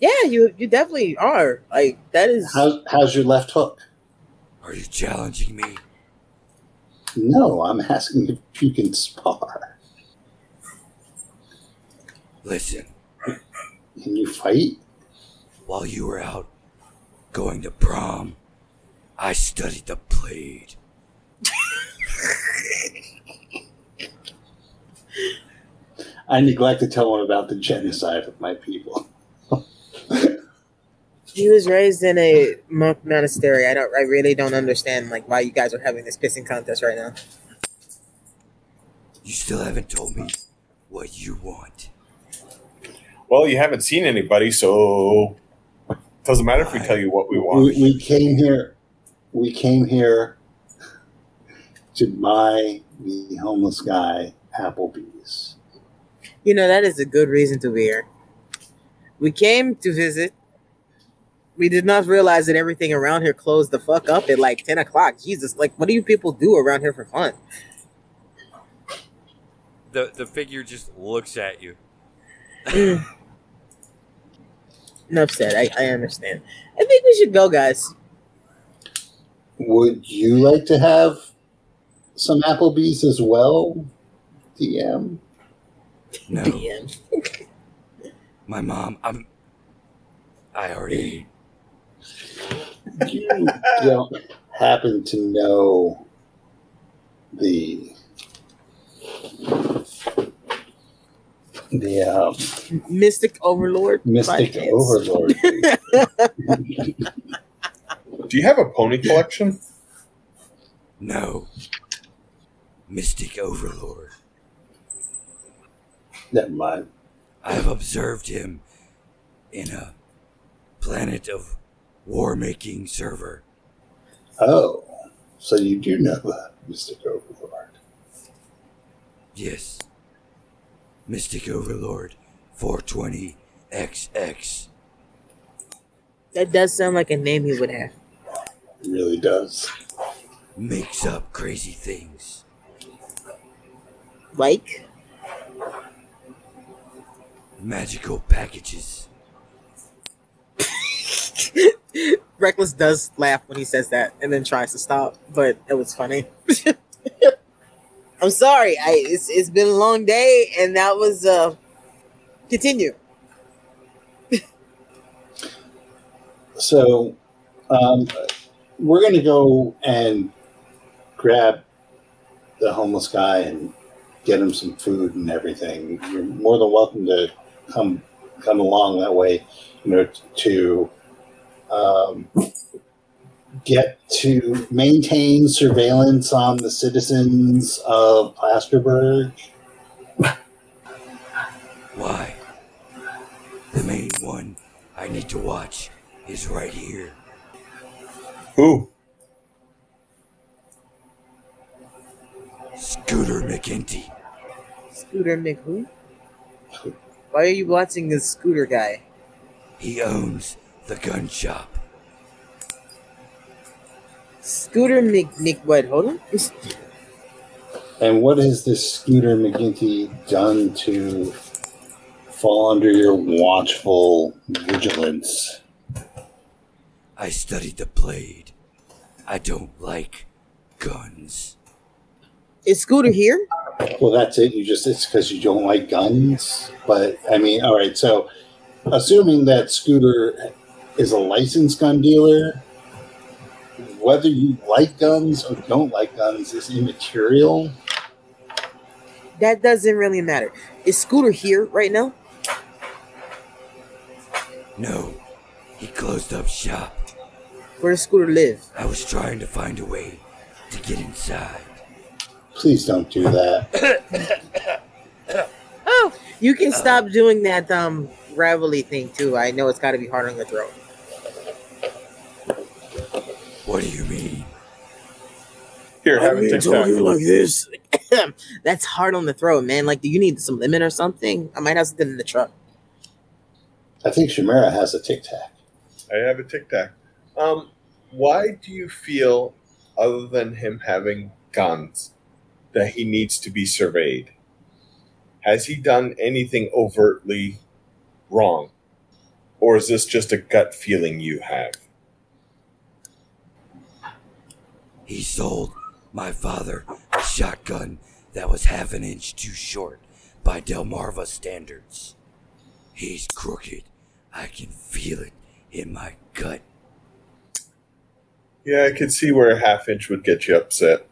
Yeah, you you definitely are. Like that is How's how's your left hook? Are you challenging me? No, I'm asking if you can spar. Listen, Can you fight? while you were out going to prom, I studied the blade. I neglect to tell him about the genocide of my people. he was raised in a monk monastery. I don't I really don't understand like why you guys are having this pissing contest right now. You still haven't told me what you want. Well, you haven't seen anybody, so doesn't matter if we tell you what we want. We, we came here. We came here to buy the homeless guy Applebee's. You know, that is a good reason to be here. We came to visit. We did not realize that everything around here closed the fuck up at like 10 o'clock. Jesus, like, what do you people do around here for fun? The the figure just looks at you. Mm. Enough said. I, I understand. I think we should go, guys. Would you like to have some Applebee's as well, DM? No, DM. my mom. I'm. I already. You don't happen to know the the um, Mystic Overlord. Mystic. Overlord. Do you have a pony collection? No. Mystic Overlord. Never mind. I have observed him in a planet of war making server. Oh, so you do know that Mystic Overlord. Yes. Mystic Overlord 420XX. That does sound like a name he would have. It really does. Makes up crazy things. Like, Magical packages. Reckless does laugh when he says that and then tries to stop, but it was funny. I'm sorry. I it's it's been a long day and that was uh continue. So, um, we're going to go and grab the homeless guy and get him some food and everything. You're more than welcome to come come along that way, you know, to um, get to maintain surveillance on the citizens of Plasterburg. Why? The main one I need to watch is right here. Who? Scooter McGinty. Scooter McWho? Why are you watching this scooter guy? He owns the gun shop. Scooter Mc Nick what? Hold on. And what has this Scooter McGinty done to fall under your watchful vigilance? I studied the blade. I don't like guns. Is Scooter here? Well, that's it. You just it's because you don't like guns. But I mean, all right. So, assuming that Scooter is a licensed gun dealer, whether you like guns or don't like guns is immaterial. That doesn't really matter. Is Scooter here right now? No, he closed up shop. Where does Scooter live? I was trying to find a way to get inside. Please don't do that. Oh, you can stop doing that um gravelly thing too. I know it's got to be hard on the throat. What do you mean? Here, have a mean, tic talking tac. like this. That's hard on the throat, man. Like, do you need some lemon or something? I might have something in the truck. I think Chimera has a tic tac. I have a tic tac. Um, why do you feel, other than him having guns, that he needs to be surveyed? Has he done anything overtly wrong? Or is this just a gut feeling you have? He sold my father a shotgun that was half an inch too short by Delmarva standards. He's crooked. I can feel it in my gut. Yeah, I could see where a half inch would get you upset.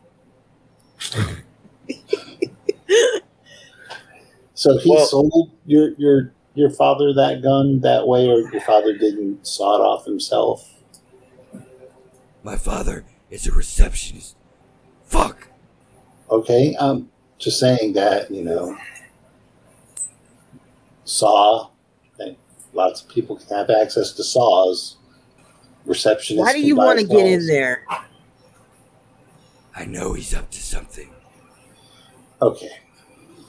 So he Well- sold your your your father that gun that way, or your father didn't saw it off himself. My father is a receptionist. Fuck! Okay, um, just saying that you know, saw. and Lots of people can have access to saws. Receptionists. Why do you want to get in there? I know he's up to something. Okay.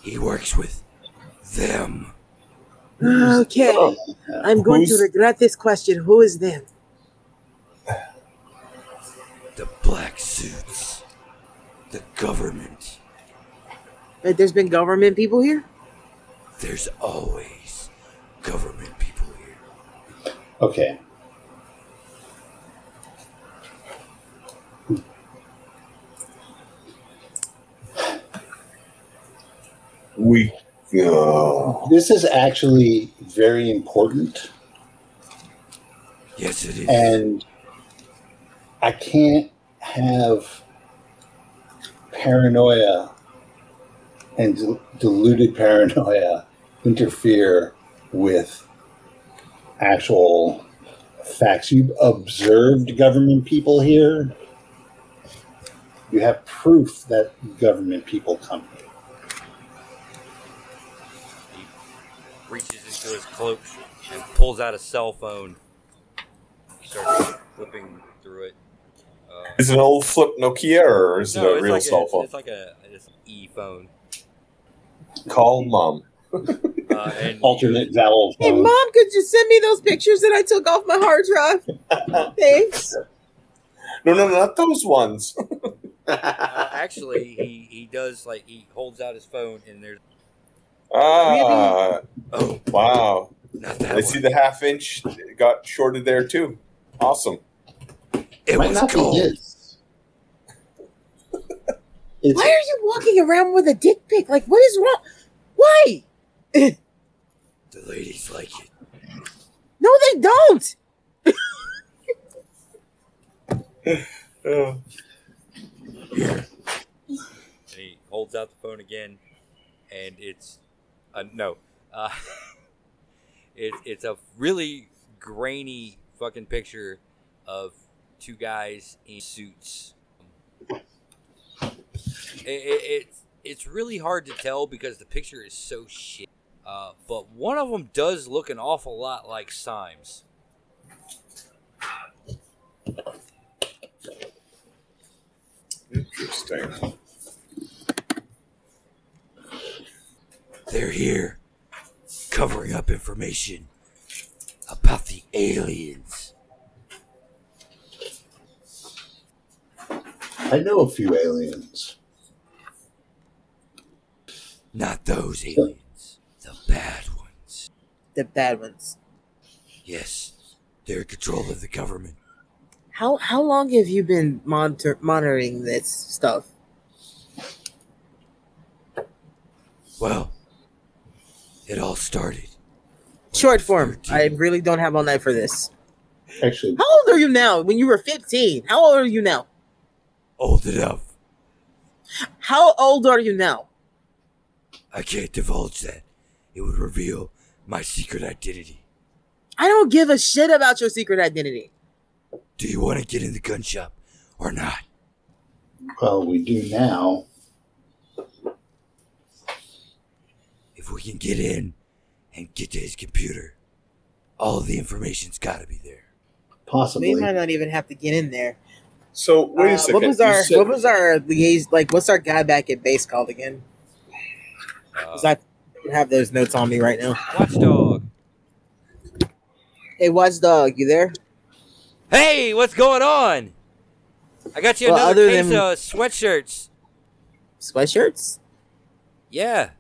He works with them. Okay, Uh, I'm going to regret this question. Who is them? The black suits. The government. Wait, There's been government people here. There's always government people here. Okay. We. This is actually very important, Yes, it is. and I can't have paranoia and del- deluded paranoia interfere with actual facts. You've observed government people here. You have proof that government people come reaches into his cloak and pulls out a cell phone. Starts flipping through it. Uh, Is it an old flip Nokia or is no, it a real like cell a, phone? It's like a it's an e phone. Call mom. Uh, and Alternate vowel Hey, phone. mom, could you send me those pictures that I took off my hard drive? Thanks. No, no, not those ones. Uh, actually, he he does like he holds out his phone and there's Ah, oh wow. not that I one. see the half inch got shorted there too. Awesome. it Might was not be cold. It's, Why are you walking around with a dick pic? Like, what is wrong? Why? The ladies like it. No, they don't. Uh, And he holds out the phone again, and it's uh, no, uh, it's it's a really grainy fucking picture of two guys in suits. It, it, it's it's really hard to tell because the picture is so shit. Uh, but one of them does look an awful lot like Symes. interesting. They're here, covering up information about the aliens. I know a few aliens. Not those aliens, the bad ones. The bad ones. Yes, they're in control of the government. How how long have you been monitor, monitoring this stuff? Well, it all started. Short form. I really don't have all night for this. Actually, How old are you now? When you were 15, how old are you now? Old enough. How old are you now? I can't divulge that. It would reveal my secret identity. I don't give a shit about your secret identity. Do you want to get in the gun shop or not? well, we do now. If we can get in and get to his computer, all of the information's got to be there. Possibly. We might not even have to get in there. So wait Uh, second. what was our said- what was our liaison like? What's our guy back at base called again? Uh, 'Cause I don't have those notes on me right now. Watchdog. Hey, Watchdog, you there? Hey, what's going on? I got you Well, another other case than- of sweatshirts. Sweatshirts? Yeah.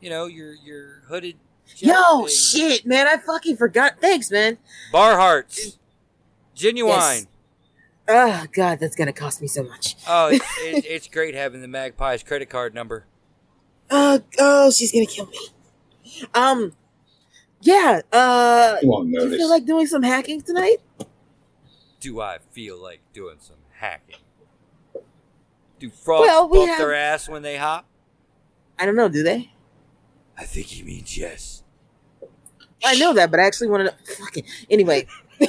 You know, your your hooded Yo, Justin. shit, man, I fucking forgot. Thanks, man. Bar hearts. Genuine. Yes. Oh god, that's gonna cost me so much. Oh, it's, it's, it's great having the Magpie's credit card number. Uh oh, she's gonna kill me. Um, yeah. Uh, You do you feel like doing some hacking tonight? Do I feel like doing some hacking? Do frogs Well, we bump have- their ass when they hop? I don't know. Do they? I think he means yes. I know that, but I actually wanted to. Fucking anyway.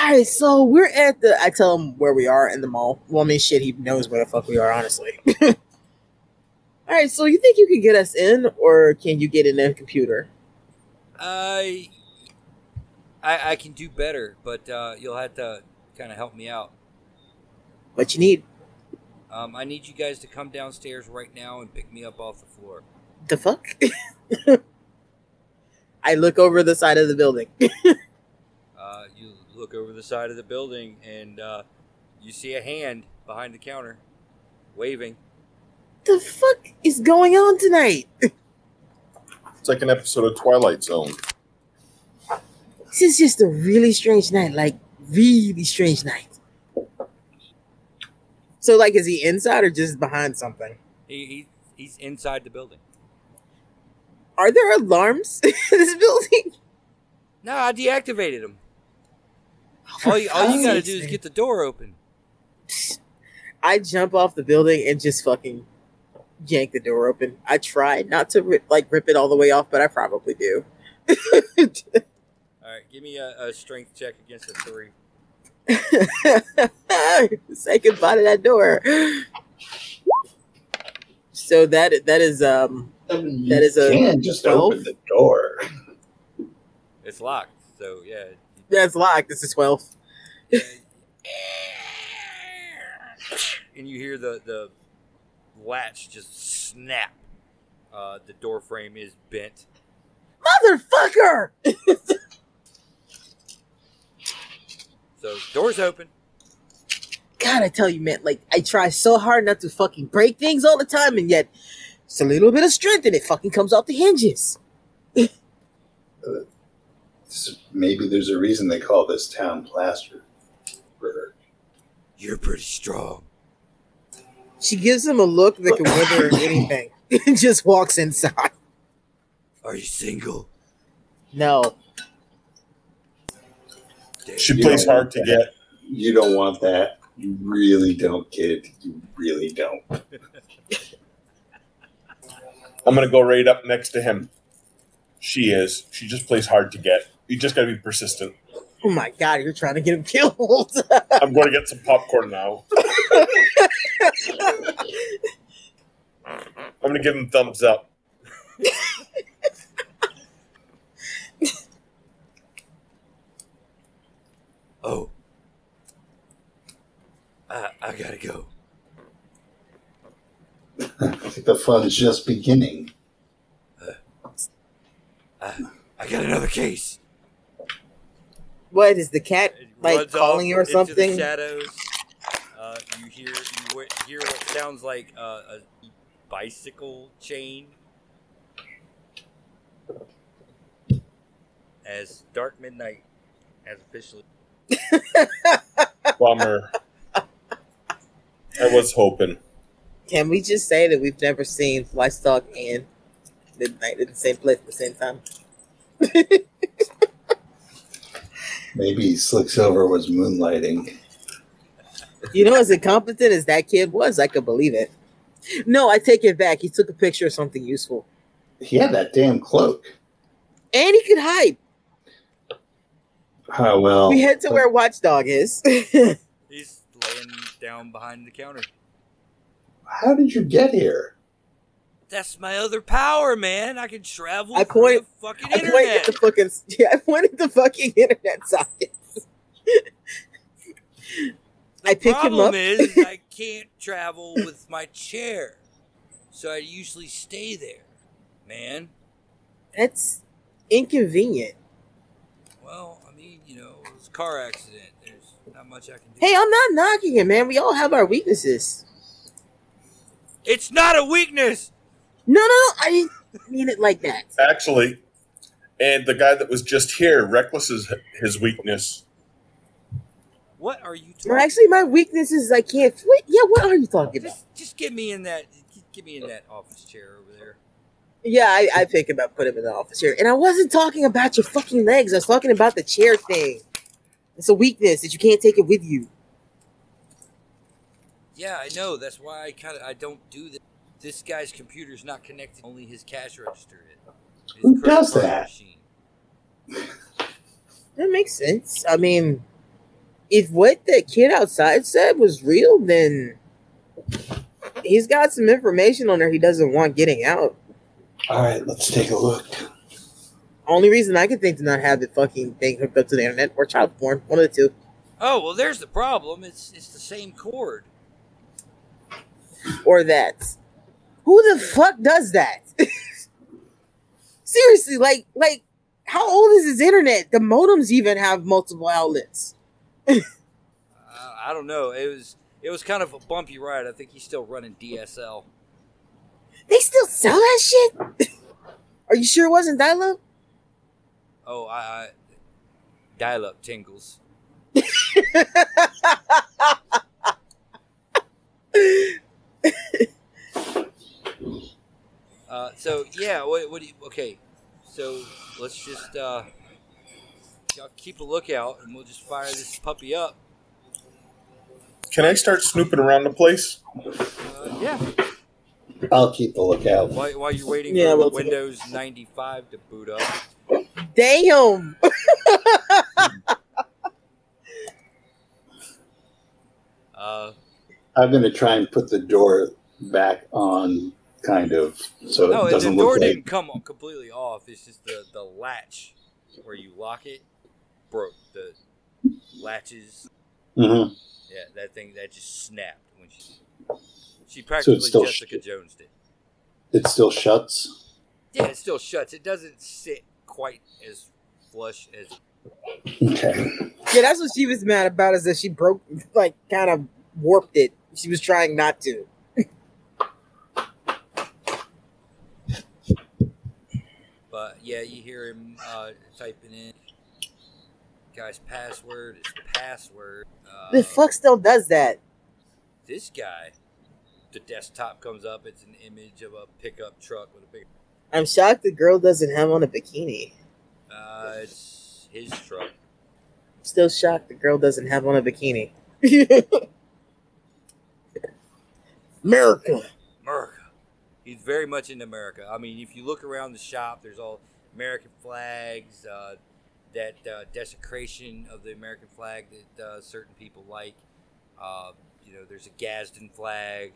All right, so we're at the. I tell him where we are in the mall. Well, I mean, shit, he knows where the fuck we are, honestly. All right, so you think you can get us in, or can you get in a computer? I, I, I can do better, but uh, you'll have to kind of help me out. What you need? Um, I need you guys to come downstairs right now and pick me up off the floor. The fuck? I look over the side of the building. Uh, you look over the side of the building and uh, you see a hand behind the counter, waving. the fuck is going on tonight? It's like an episode of Twilight Zone. This is just a really strange night, like really strange night. So, like, is he inside or just behind something? He, he he's inside the building. Are there alarms in this building? No, I deactivated him. Oh, for All you, all you gotta do is get the door open. I jump off the building and just fucking yank the door open. I try not to rip, like rip it all the way off, but I probably do. All right, give me a, a strength check against a three. Say goodbye to that door. So that that is um That is a can't just 12? open the door. It's locked, so yeah. Yeah, it's locked. This is twelve. yeah. and you hear the the latch just snap. Uh, the door frame is bent. Motherfucker! So doors open. God, I tell you, man, like I try so hard not to fucking break things all the time, and yet it's a little bit of strength and it fucking comes off the hinges. This- Maybe there's a reason they call this town plaster. You're pretty strong. She gives him a look that can wither anything and just walks inside. Are you single? No. Damn. She You plays hard to get. You don't want that. You really don't, kid. You really don't. I'm gonna go right up next to him. She is. She just plays hard to get. You just gotta be persistent. Oh my god, you're trying to get him killed. I'm going to get some popcorn now. I'm gonna give him thumbs up. Oh. I, I gotta go. I think the fun's just beginning. I, I got another case. what is the cat like calling you or into something? The shadows. Uh, you hear you hear what sounds like uh, a bicycle chain. As Dark Midnight has officially. Bummer. I was hoping. Can we just say that we've never seen Livestock and Midnight in the same place at the same time? Maybe Slick Silver was moonlighting. You know, as incompetent as that kid was, I could believe it. No, I take it back. He took a picture of something useful. He had that damn cloak. And he could hide. Oh, well. we head to where Watchdog is. He's laying down behind the counter. How did you get here? That's my other power, man. I can travel. I through point- the fucking I pointed internet. at the fucking yeah, I pointed the fucking internet science. I pick him problem up. is I can't travel with my chair, so I usually stay there, man. That's inconvenient. Well, I mean, you know, it was a car accident. There's not much I can do. Hey, I'm not knocking it, man. We all have our weaknesses. It's not a weakness. No, no, no. I didn't mean it like that. Actually, and the guy that was just here, reckless is his weakness. What are you talking? Well, actually, my weakness is I can't. Wait, yeah, what are you talking about? Just, just get me in that. Get me in that office chair over there. Yeah, I, I think about put him in the office chair, and I wasn't talking about your fucking legs. I was talking about the chair thing. It's a weakness that you can't take it with you. Yeah, I know. That's why I kind of I don't do this. This guy's computer's not connected. Only his cash register is. Who does that? Machine. That makes sense. I mean, if what that kid outside said was real, then he's got some information on there he doesn't want getting out. All right, let's take a look. Only reason I can think to not have the fucking thing hooked up to the internet or child porn, one of the two. Oh well, there's the problem. It's it's the same cord. or that. Who the fuck does that? Seriously, like, like, how old is his internet? The modems even have multiple outlets. Uh, I don't know. It was it was kind of a bumpy ride. I think he's still running DSL. They still sell that shit. Are you sure it wasn't dial-up? Oh, I, I dial up tingles. Uh, so yeah, what, what do you? Okay, so let's just uh, y'all keep a lookout, and we'll just fire this puppy up. Can I start snooping around the place? Uh, yeah, I'll keep a lookout. while, while you're waiting Yeah, for we'll. Windows 95 to boot up. Damn. Uh, I'm going to try and put the door back on, kind of, so no, it doesn't door look like. didn't come completely off. It's just the the latch where you lock it broke. The latches Mhm. Yeah, that thing that just snapped when she she practically still Jessica sh- Jones did. It still shuts. Yeah, it still shuts. It doesn't sit quite as flush as Okay. Yeah, that's what she was mad about is that she broke, like, kind of warped it. She was trying not to. But yeah, you hear him uh, typing in guy's password. is password. Uh, The fuck still does that? This guy. The desktop comes up. It's an image of a pickup truck with a big. I'm shocked the girl doesn't have on a bikini. Uh, it's his truck. Still shocked the girl doesn't have on a bikini. America. America. He's very much into America. I mean, if you look around the shop, there's all American flags, uh, that uh, desecration of the American flag that uh, certain people like. Uh, you know, there's a Gadsden flag,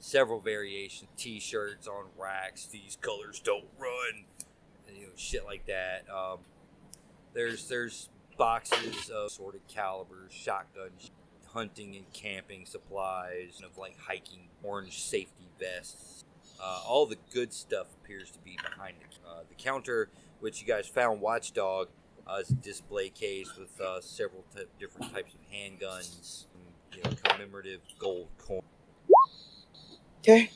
several variations, T-shirts on racks. These colors don't run. You know, shit like that. Um, there's there's boxes of assorted calibers, shotguns, hunting and camping supplies, of like hiking orange safety vests. Uh, all the good stuff appears to be behind the, uh, the counter, which you guys found Watchdog uh, is a display case with uh, several t- different types of handguns, some, you know, commemorative gold coin. Okay.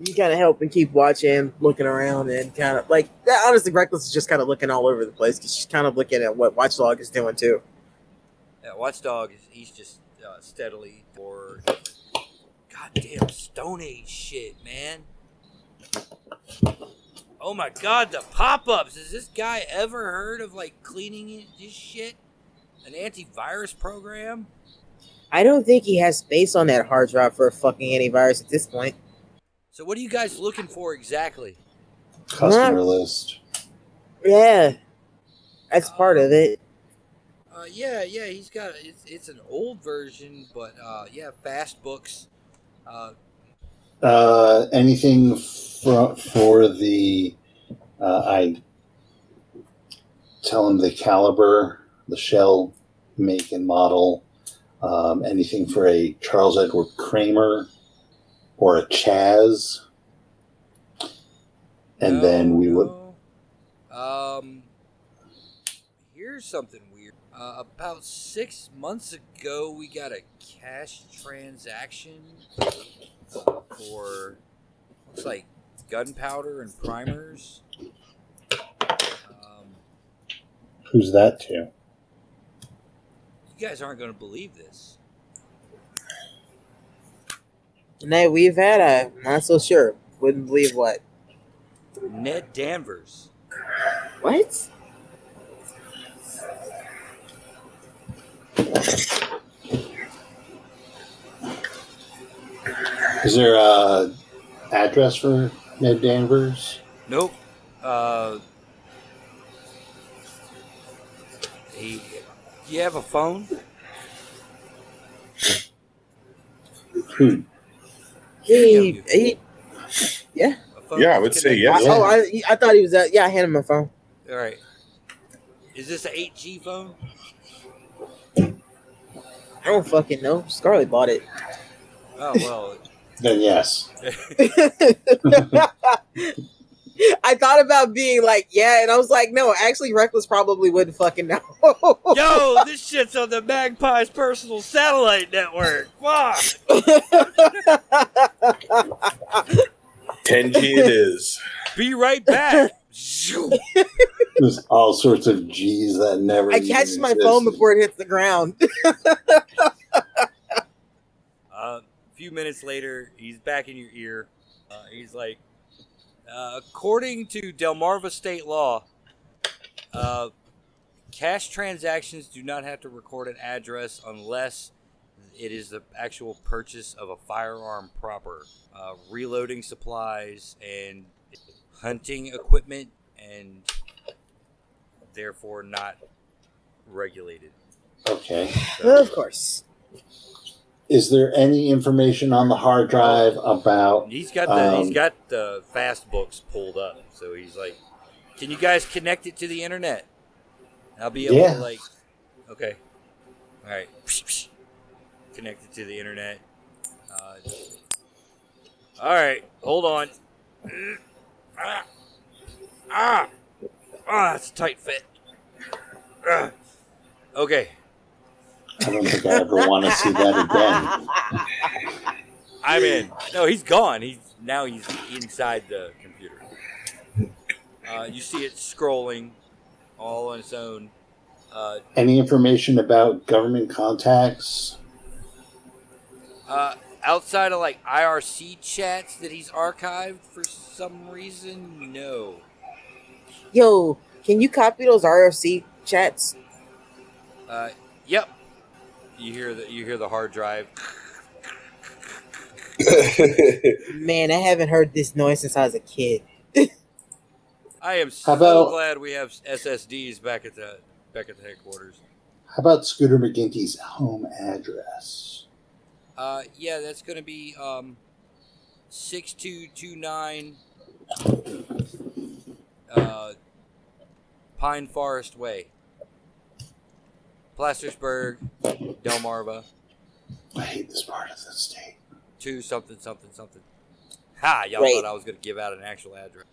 You kind of help and keep watching, looking around, and kind of like yeah, honestly, Reckless is just kind of looking all over the place because she's kind of looking at what Watchdog is doing too. Yeah, Watchdog is he's just uh, steadily for goddamn Stone Age shit, man. Oh my god, the pop-ups! Has this guy ever heard of like cleaning this shit? An antivirus program? I don't think he has space on that hard drive for a fucking antivirus at this point. So what are you guys looking for exactly? Customer list. Yeah, that's part of it. Uh, yeah, yeah, he's got it's, it's an old version, but uh, yeah, fast books. Uh, Uh, anything for, for the, uh, I tell him the caliber, the shell make and model, um, anything for a Charles Edward Kramer or a Chaz. And then we would. Um, here's something weird. Uh, about six months ago, we got a cash transaction for looks like gunpowder and primers. Um, Who's that to? You guys aren't going to believe this. The night we've had, I'm not so sure. Wouldn't believe what. Ned Danvers. What? Is there a address for Ned Danvers? Nope. Uh, he. You have a phone? Hmm. He, he, A phone Yeah, I would say connected- yes. I, oh, I, I thought he was. At, yeah, I handed him my phone. All right. Is this an 8G phone? I don't fucking know. Scarlett bought it. Oh well. Then yes. I thought about being like, yeah, and I was like, no, actually, Reckless probably wouldn't fucking know. Yo, this shit's on the Magpie's personal satellite network. Fuck. 10G it is. Be right back. There's all sorts of G's that never. I catch my phone before it hits the ground. Uh, a few minutes later, he's back in your ear. Uh, he's like, uh, according to Delmarva state law, uh, cash transactions do not have to record an address unless it is the actual purchase of a firearm proper. Uh, reloading supplies and hunting equipment, and therefore not regulated. Okay. of course. Is there any information on the hard drive about? He's got the Um, he's got the fast books pulled up, so he's like, "Can you guys connect it to the internet?" I'll be able Yeah. to like, okay, all right, connect it to the internet. Uh, all right, hold on. Ah, ah, ah, it's a tight fit. Ah. Okay, I don't think I ever want to see that again. I'm in. No, he's gone. He's now he's inside the computer. Uh, you see it scrolling all on its own. Uh, Any information about government contacts? uh, outside of like IRC chats that he's archived for some reason, no. Yo, can you copy those RFC chats? Uh, yep. You hear the you hear the hard drive. Man, I haven't heard this noise since I was a kid. I am so about- glad we have SSDs back at the back at the headquarters. How about Scooter McGinty's home address? Uh, yeah, that's gonna be um, six two two nine, uh, Pine Forest Way, Plastersburg, Delmarva, I hate this part of the state. two something something something. Ha! Y'all Right. thought I was gonna give out an actual address.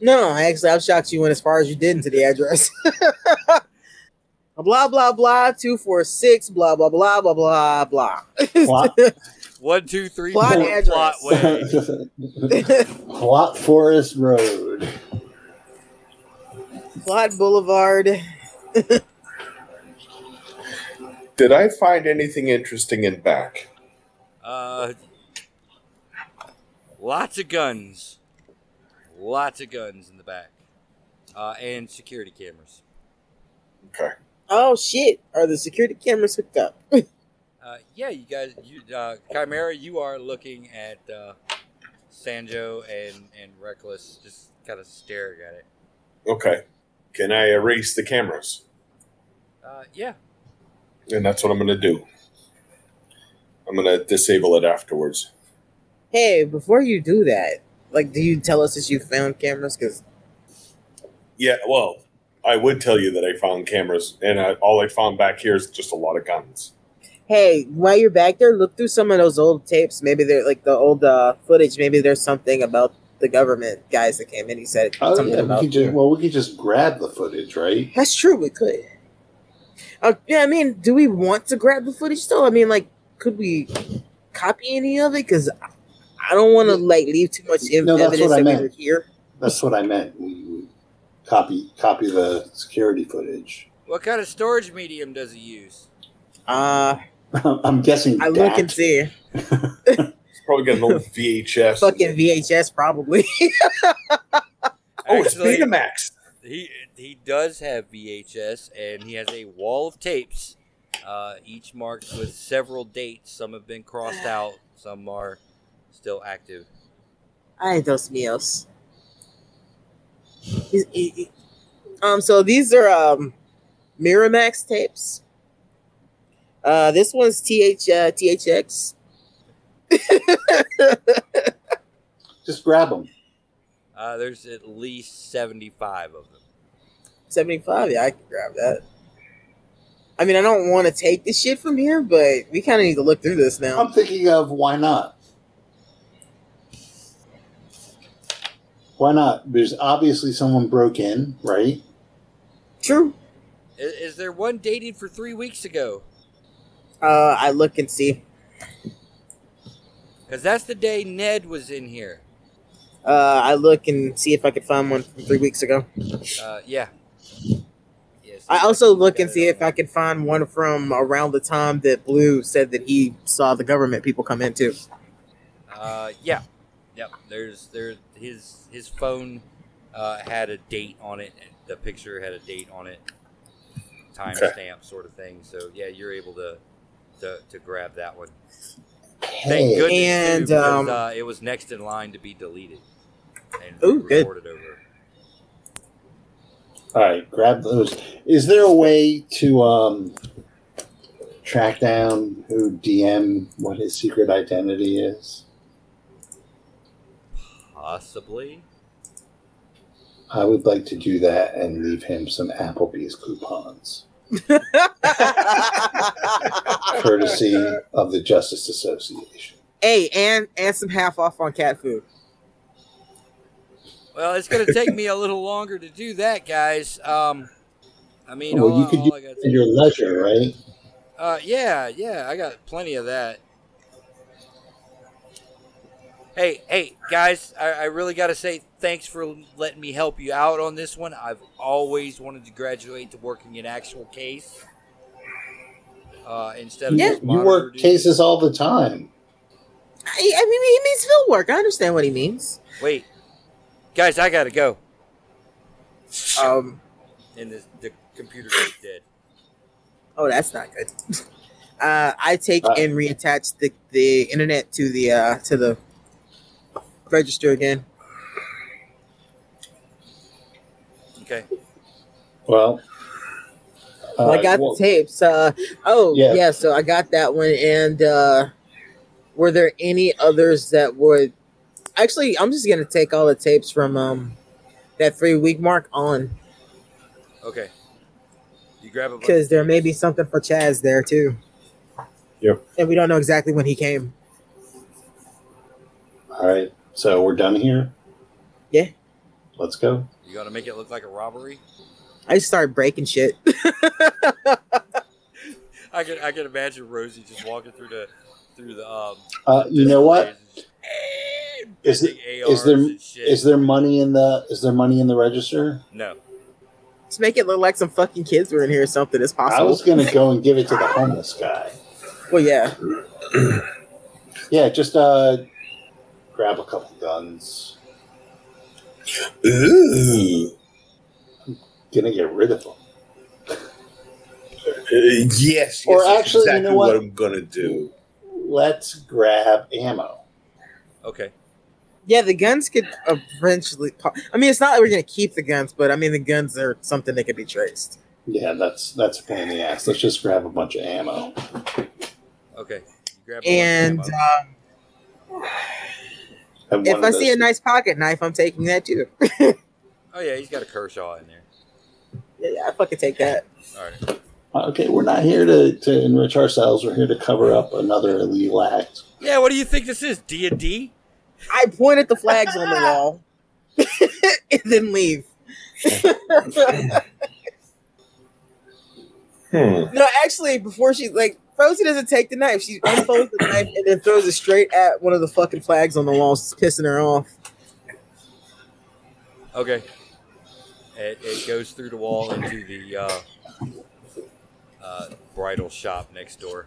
No, actually, I'm shocked you went as far as you did into the address. blah blah blah two four six blah blah blah blah blah blah. Plot, One two three Plot four address. plot way. Plot Forest Road. Plot Boulevard. Did I find anything interesting in back? Uh, lots of guns, lots of guns in the back, uh, and security cameras. Okay. Oh shit! Are the security cameras hooked up? Uh, yeah, you guys, you, uh, Chimera, you are looking at uh, Sanjo and and Reckless, just kind of staring at it. Okay. Can I erase the cameras? Uh, yeah, And that's what I'm going to do. I'm going to disable it afterwards. Hey, before you do that, like, do you tell us that you found cameras? Because Yeah, well, I would tell you that I found cameras, and I, all I found back here is just a lot of guns. hey, while you're back there, look through some of those old tapes. Maybe they're like the old uh, footage. Maybe there's something about the government guys that came in. He said Oh, something yeah, we about. could just, well, we could just grab the footage, right? That's true. We could. Uh, yeah, I mean, do we want to grab the footage though? I mean, like, could we copy any of it because I don't want to like leave too much ev- No, that's evidence what I that we meant. were here. That's what I meant. We, we copy copy the security footage. What kind of storage medium does he use? Uh, I'm guessing. I look and see. It's probably got an old VHS. Fucking VHS, probably. oh, it's Actually, Betamax. He he does have VHS, and he has a wall of tapes, uh, each marked with several dates. Some have been crossed out. Some are still active. Ay, Dios míos. He's- he- he- Um, so these are um Miramax tapes. Uh, this one's TH uh, THX. Just grab them. Uh, there's at least seventy-five of them. 75. Yeah, I can grab that. I mean, I don't want to take this shit from here, but we kind of need to look through this now. I'm thinking of why not? Why not? There's obviously someone broke in, right? True. Is, is there one dated for three weeks ago? Uh, I look and see. Because that's the day Ned was in here. Uh, I look and see if I can find one from three weeks ago. Uh, yeah. Yes. I also look and see if I can find one from around the time that Blue said that he saw the government people come in too. Uh, yeah, yep. There's there his his phone uh, had a date on it. The picture had a date on it, time Okay. stamp sort of thing. So yeah, you're able to to, to grab that one. Thank goodness too, And, because, um, uh, it was next in line to be deleted and Ooh, good. over. All right, grab those. Is there a way to um, track down who DM what his secret identity is? Possibly. I would like to do that and leave him some Applebee's coupons, courtesy of the Justice Association. hey, and and some half off on cat food. Well, it's going to take me a little longer to do that, guys. Um, I mean, Well, all, you could all do I got In your leisure, right? Uh, yeah, yeah, I got plenty of that. Hey, hey, guys, I, I really got to say thanks for letting me help you out on this one. I've always wanted to graduate to working an actual case uh, instead of Yeah. just You work duty. cases all the time. I, I mean, he means field work. I understand what he means. Wait, guys, I gotta go. Um, And the, the computer goes dead. oh, that's not good. Uh, I take Uh. and reattach the, the internet to the uh, to the register again. Okay. Well, Well, I uh, got well, the tapes. Uh, oh, Yeah. yeah. So I got that one. And uh, were there any others that would? Actually, I'm just gonna take all the tapes from um that three week mark on Okay. You grab a because there may be something for Chaz there too. Yep. And we don't know exactly when he came. All right, so we're done here. Yeah. Let's go. You gotta make it look like a robbery? I just started breaking shit. I can I can imagine Rosie just walking through the through the um. Uh, you know what? Is it Bending is there and shit. is there money in the is there money in the register? no? Just make it look like some fucking kids were in here or something. It's possible. I was gonna go and give it to the homeless guy. well, yeah. Yeah, just uh, grab a couple guns. Ooh. Gonna get rid of them. Uh, yes, yes. Or that's actually, you exactly know what? I'm gonna do. Let's grab ammo. Okay. Yeah, the guns could eventually. po- I mean, it's not like we're gonna keep the guns, but I mean, the guns are something that could be traced. Yeah, that's that's a pain in the ass. Let's just grab a bunch of ammo. Okay. Grab a And ammo. um, if I see a nice pocket knife, I'm taking that too. oh yeah, he's got a Kershaw in there. yeah, yeah, I fucking take that. All right. Okay, we're not here to, to enrich ourselves. We're here to cover up another illegal act. Yeah. What do you think this is? D and D? I point at the flags on the wall and then leave. Hmm. No, actually, before she like Rosie doesn't take the knife. She unfolds the knife and then throws it straight at one of the fucking flags on the wall, pissing her off. Okay. It, it goes through the wall into the uh, uh, bridal shop next door.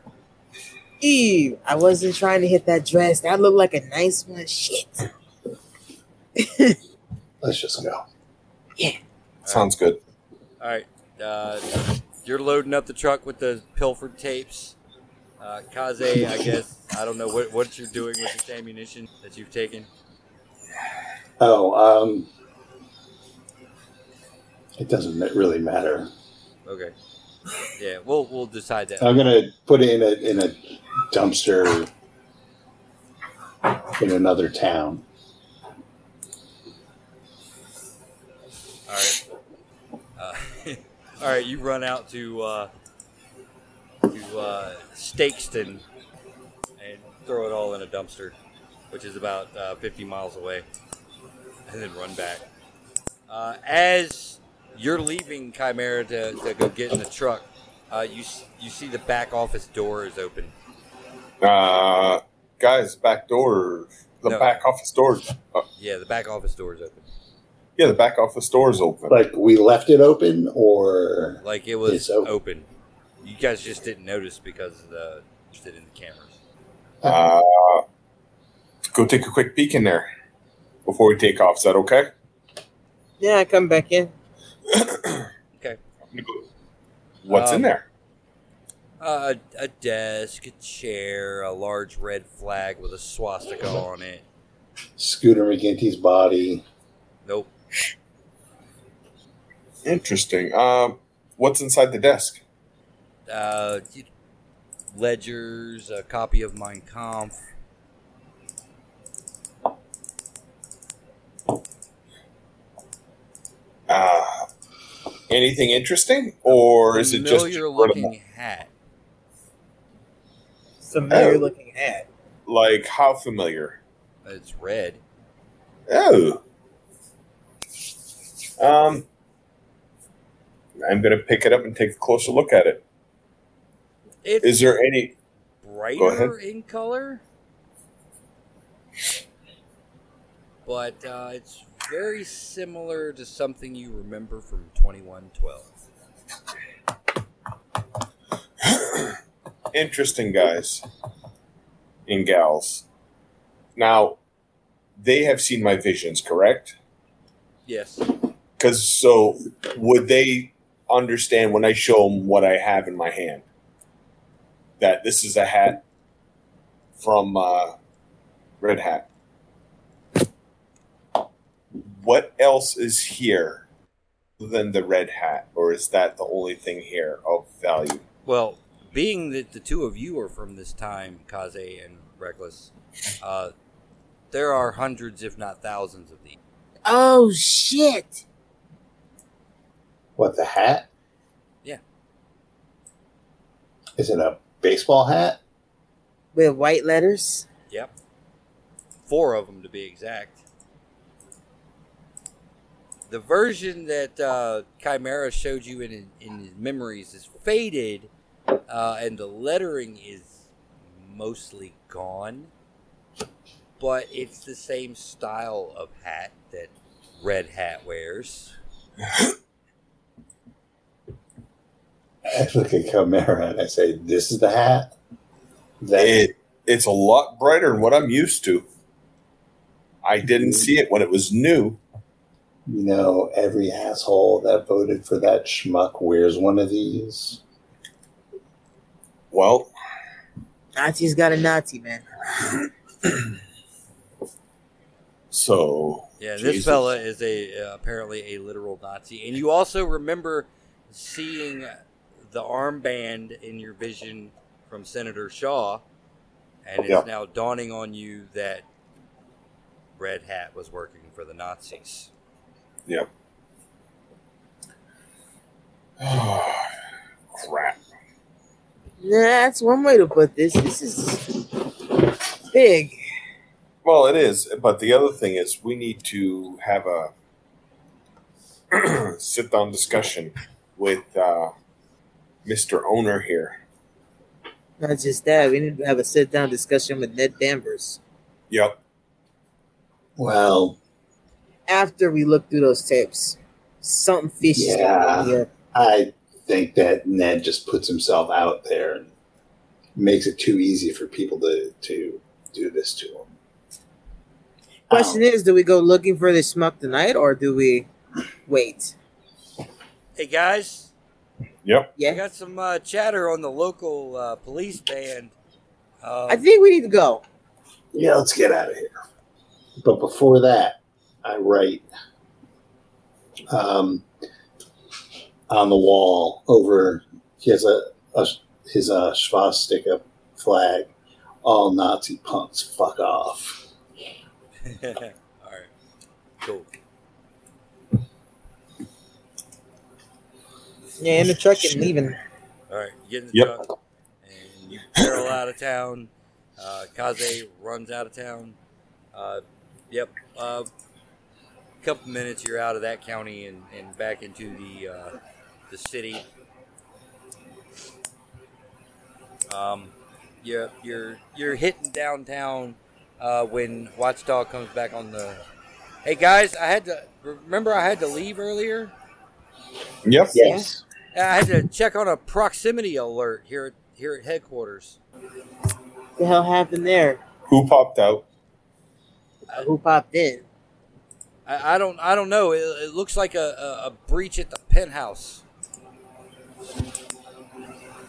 Eve, I wasn't trying to hit that dress. That looked like a nice one. Shit. Let's just go. Yeah. Sounds good. All right. Uh, you're loading up the truck with the pilfered tapes. Uh, Kaze, I guess, I don't know what, what you're doing with this ammunition that you've taken. Oh, um, it doesn't really matter. Okay. Yeah, we'll we'll decide that. I'm gonna put it in a in a dumpster in another town. All right. Uh, all right, you run out to uh, to uh, Stakeston and throw it all in a dumpster, which is about uh, 50 miles away, and then run back. Uh, as you're leaving Chimera to, to go get in the truck, uh, you you see the back office door is open. Uh, guys, back door, the No. back office doors. Uh, Yeah, the back office door is open. yeah, the back office doors open. Like we left it open, or Like it was open. open. You guys just didn't notice because of the interested in the cameras. Uh, go take a quick peek in there before we take off. Is that okay? Yeah, I come back in. Okay. What's in Um, there? Uh, a, a desk, a chair, a large red flag with a swastika on it. Scooter McGinty's body. Nope. Interesting. Um, what's inside the desk? Uh, ledgers, a copy of Mein Kampf. Uh, anything interesting, or is it just familiar looking hat? Familiar Oh. looking hat. like how familiar? It's red. Oh. Um, I'm gonna pick it up and take a closer look at it. It's Is there any? brighter in color, but uh, it's very similar to something you remember from 2112. Interesting guys and gals. Now, they have seen my visions, correct? Yes. Because so would they understand when I show them what I have in my hand? That this is a hat from uh, Red Hat. What else is here than the red hat, or is that the only thing here of value? Well, being that the two of you are from this time, Kaze and Reckless, uh, there are hundreds, if not thousands, of these. Oh shit! What the hat? Yeah. Is it a baseball hat? With white letters. Yep. Four of them to be exact. The version that uh, Chimera showed you in in his memories is faded, uh, and the lettering is mostly gone. But it's the same style of hat that Red Hat wears. I look at Chimera and I say, "This is the hat." That It it's a lot brighter than what I'm used to. I didn't see it when it was new. you know, every asshole that voted for that schmuck wears one of these. Well, Nazi's got a Nazi man. so Yeah, this Jesus. fella is a uh, apparently a literal Nazi, and you also remember seeing the armband in your vision from Senator Shaw, and it's Yeah. now dawning on you that Red Hat was working for the Nazis. Yeah. Crap. Nah, that's one way to put this. This is big. Well, it is, but the other thing is we need to have a sit down discussion with uh, Mr. Owner here Not just that, we need to have a sit down discussion with Ned Danvers Yep. Well, after we look through those tapes. Something fishy is going Yeah. on here. I think that Ned just puts himself out there and makes it too easy for people to to do this to him. Question is, do we go looking for this schmuck tonight, or do we wait? Hey guys, Yep. I Yeah, got some uh, chatter on the local uh, police band. Um, I think we need to go. Yeah, let's get out of here. But before that, I write um, on the wall over. He has a, a his uh, swastika flag. All Nazi punks, fuck off. All right, cool. Yeah, in the truck and leaving. All right, get in the Yep. truck and you barrel out of town. Uh, Kaze runs out of town. Uh, yep. A uh, couple minutes, you're out of that county and, and back into the uh, the city. Um, you're you're you're hitting downtown uh, when Watchdog comes back on the. Hey guys, I had to remember I had to leave earlier. Yep. Yes. I had to check on a proximity alert here at, here at headquarters. the hell happened there? Who popped out? Uh, who popped in? I, I don't I don't know. It, it looks like a, a, a breach at the penthouse.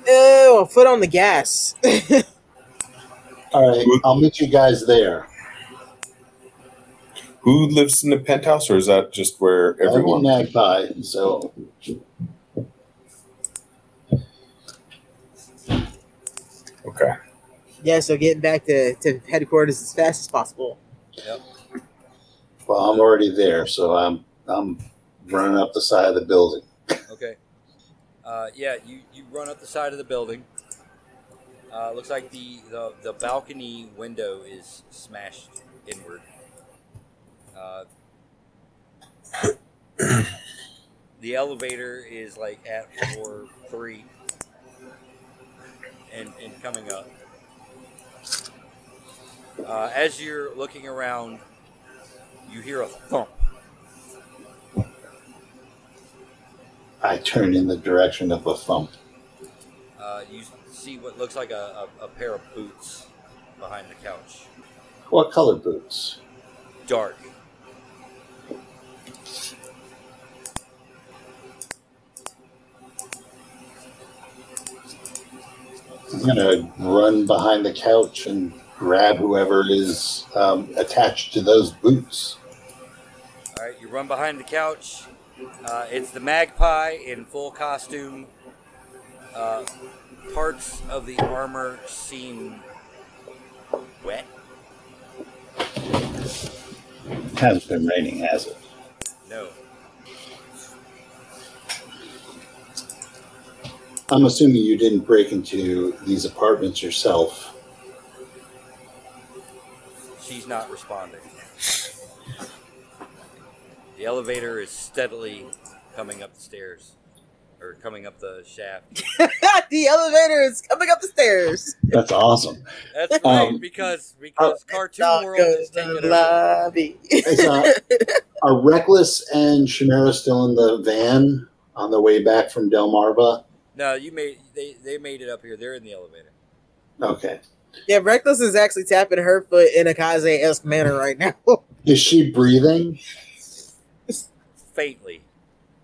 Ew, foot on the gas. All right, I'll meet you guys there. Who lives in the penthouse, or is that just where I'm in everyone? Magpie, so Okay. yeah, so getting back to, to headquarters as fast as possible. Yep. well, I'm already there, so I'm I'm running up the side of the building. Okay. Uh, yeah, you, you run up the side of the building. Uh, looks like the, the, the balcony window is smashed inward. Uh, the elevator is like at floor three and, and coming up. Uh, as you're looking around, you hear a thump. I turn in the direction of the thump. Uh, you see what looks like a, a, a pair of boots behind the couch. What color boots? Dark. I'm gonna run behind the couch and grab whoever is um, attached to those boots. All right, you run behind the couch. Uh, it's the magpie in full costume. Uh, parts of the armor seem wet. It hasn't been raining, has it? No. I'm assuming you didn't break into these apartments yourself. She's not responding. The elevator is steadily coming up the stairs, or coming up the shaft. the elevator is coming up the stairs. That's awesome. That's right, Um, because because Cartoon World is to taking the over. lobby. Is, uh, Are Reckless and Chimera still in the van on the way back from Delmarva? No, you made they they made it up here. They're in the elevator. Okay. yeah, Reckless is actually tapping her foot in a Kaze esque manner right now. Is she breathing? Faintly.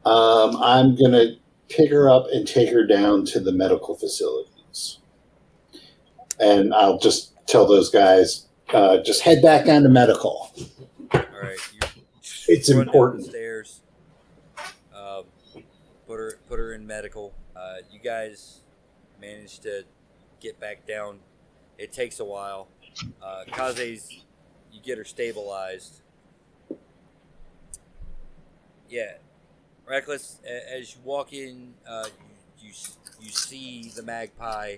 Um, I'm gonna pick her up and take her down to the medical facilities, and I'll just tell those guys, uh, just head back down to medical. All right, you It's important. stairs. Um, put her put her in medical. Uh, you guys managed to get back down. It takes a while. Uh, Kaze's, you get her stabilized. Yeah, reckless. As you walk in, uh, you, you see the magpie.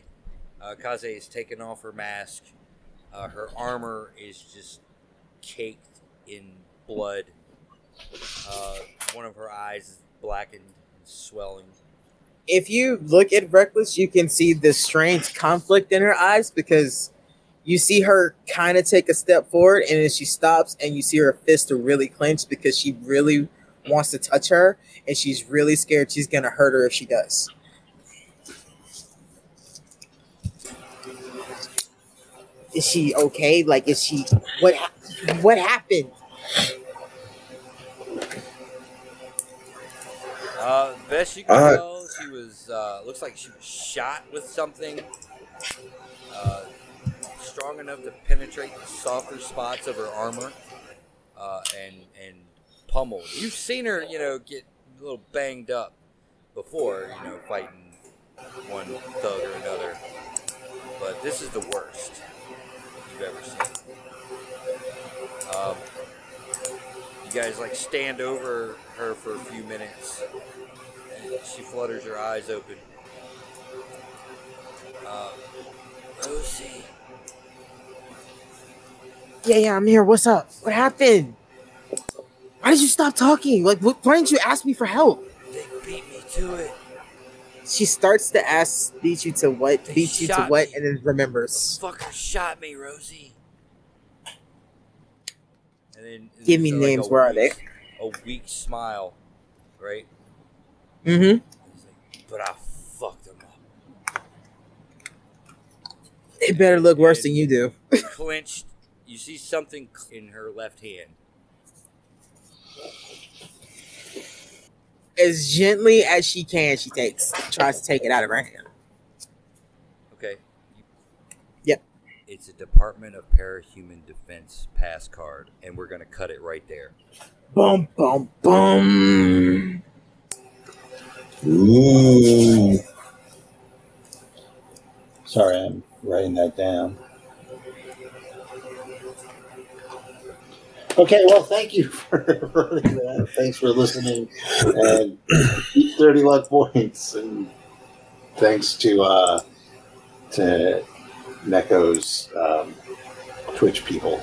Uh, Kaze is taken off her mask. Uh, her armor is just caked in blood. Uh, one of her eyes is blackened and swelling. if you look at Reckless, you can see the strange conflict in her eyes because you see her kind of take a step forward and then she stops and you see her fist really clench because she really wants to touch her and she's really scared she's gonna hurt her if she does. Is she okay? Like, is she what? What happened? Uh, best you can Uh, tell, she was uh, looks like she was shot with something uh, strong enough to penetrate the softer spots of her armor uh, and and pummeled. You've seen her, you know, get a little banged up before, you know, fighting one thug or another. But this is the worst you've ever seen. Um, you guys like stand over her for a few minutes. And she flutters her eyes open. Uh, Rosie, Yeah, yeah, I'm here. What's up? What happened? Why did you stop talking? Like, what, why didn't you ask me for help? they beat me to it. She starts to ask, beat you to what? They Beat you to what? me. And then remembers. Fucker shot me, Rosie. And then Give me like, names. a Where are they? A weak smile, right? Mm-hmm. Like, but I fucked them up. They better look worse than you do. Clenched. You see something in her left hand. As gently as she can, she takes tries to take it out of her hand. Okay. Yep. It's a Department of Parahuman Defense pass card, and we're gonna cut it right there. Boom, boom, boom. Ooh. Sorry, I'm writing that down. Okay, well, thank you for running that. Thanks for listening, and keep thirty luck points. And thanks to uh, to Neko's um, Twitch people.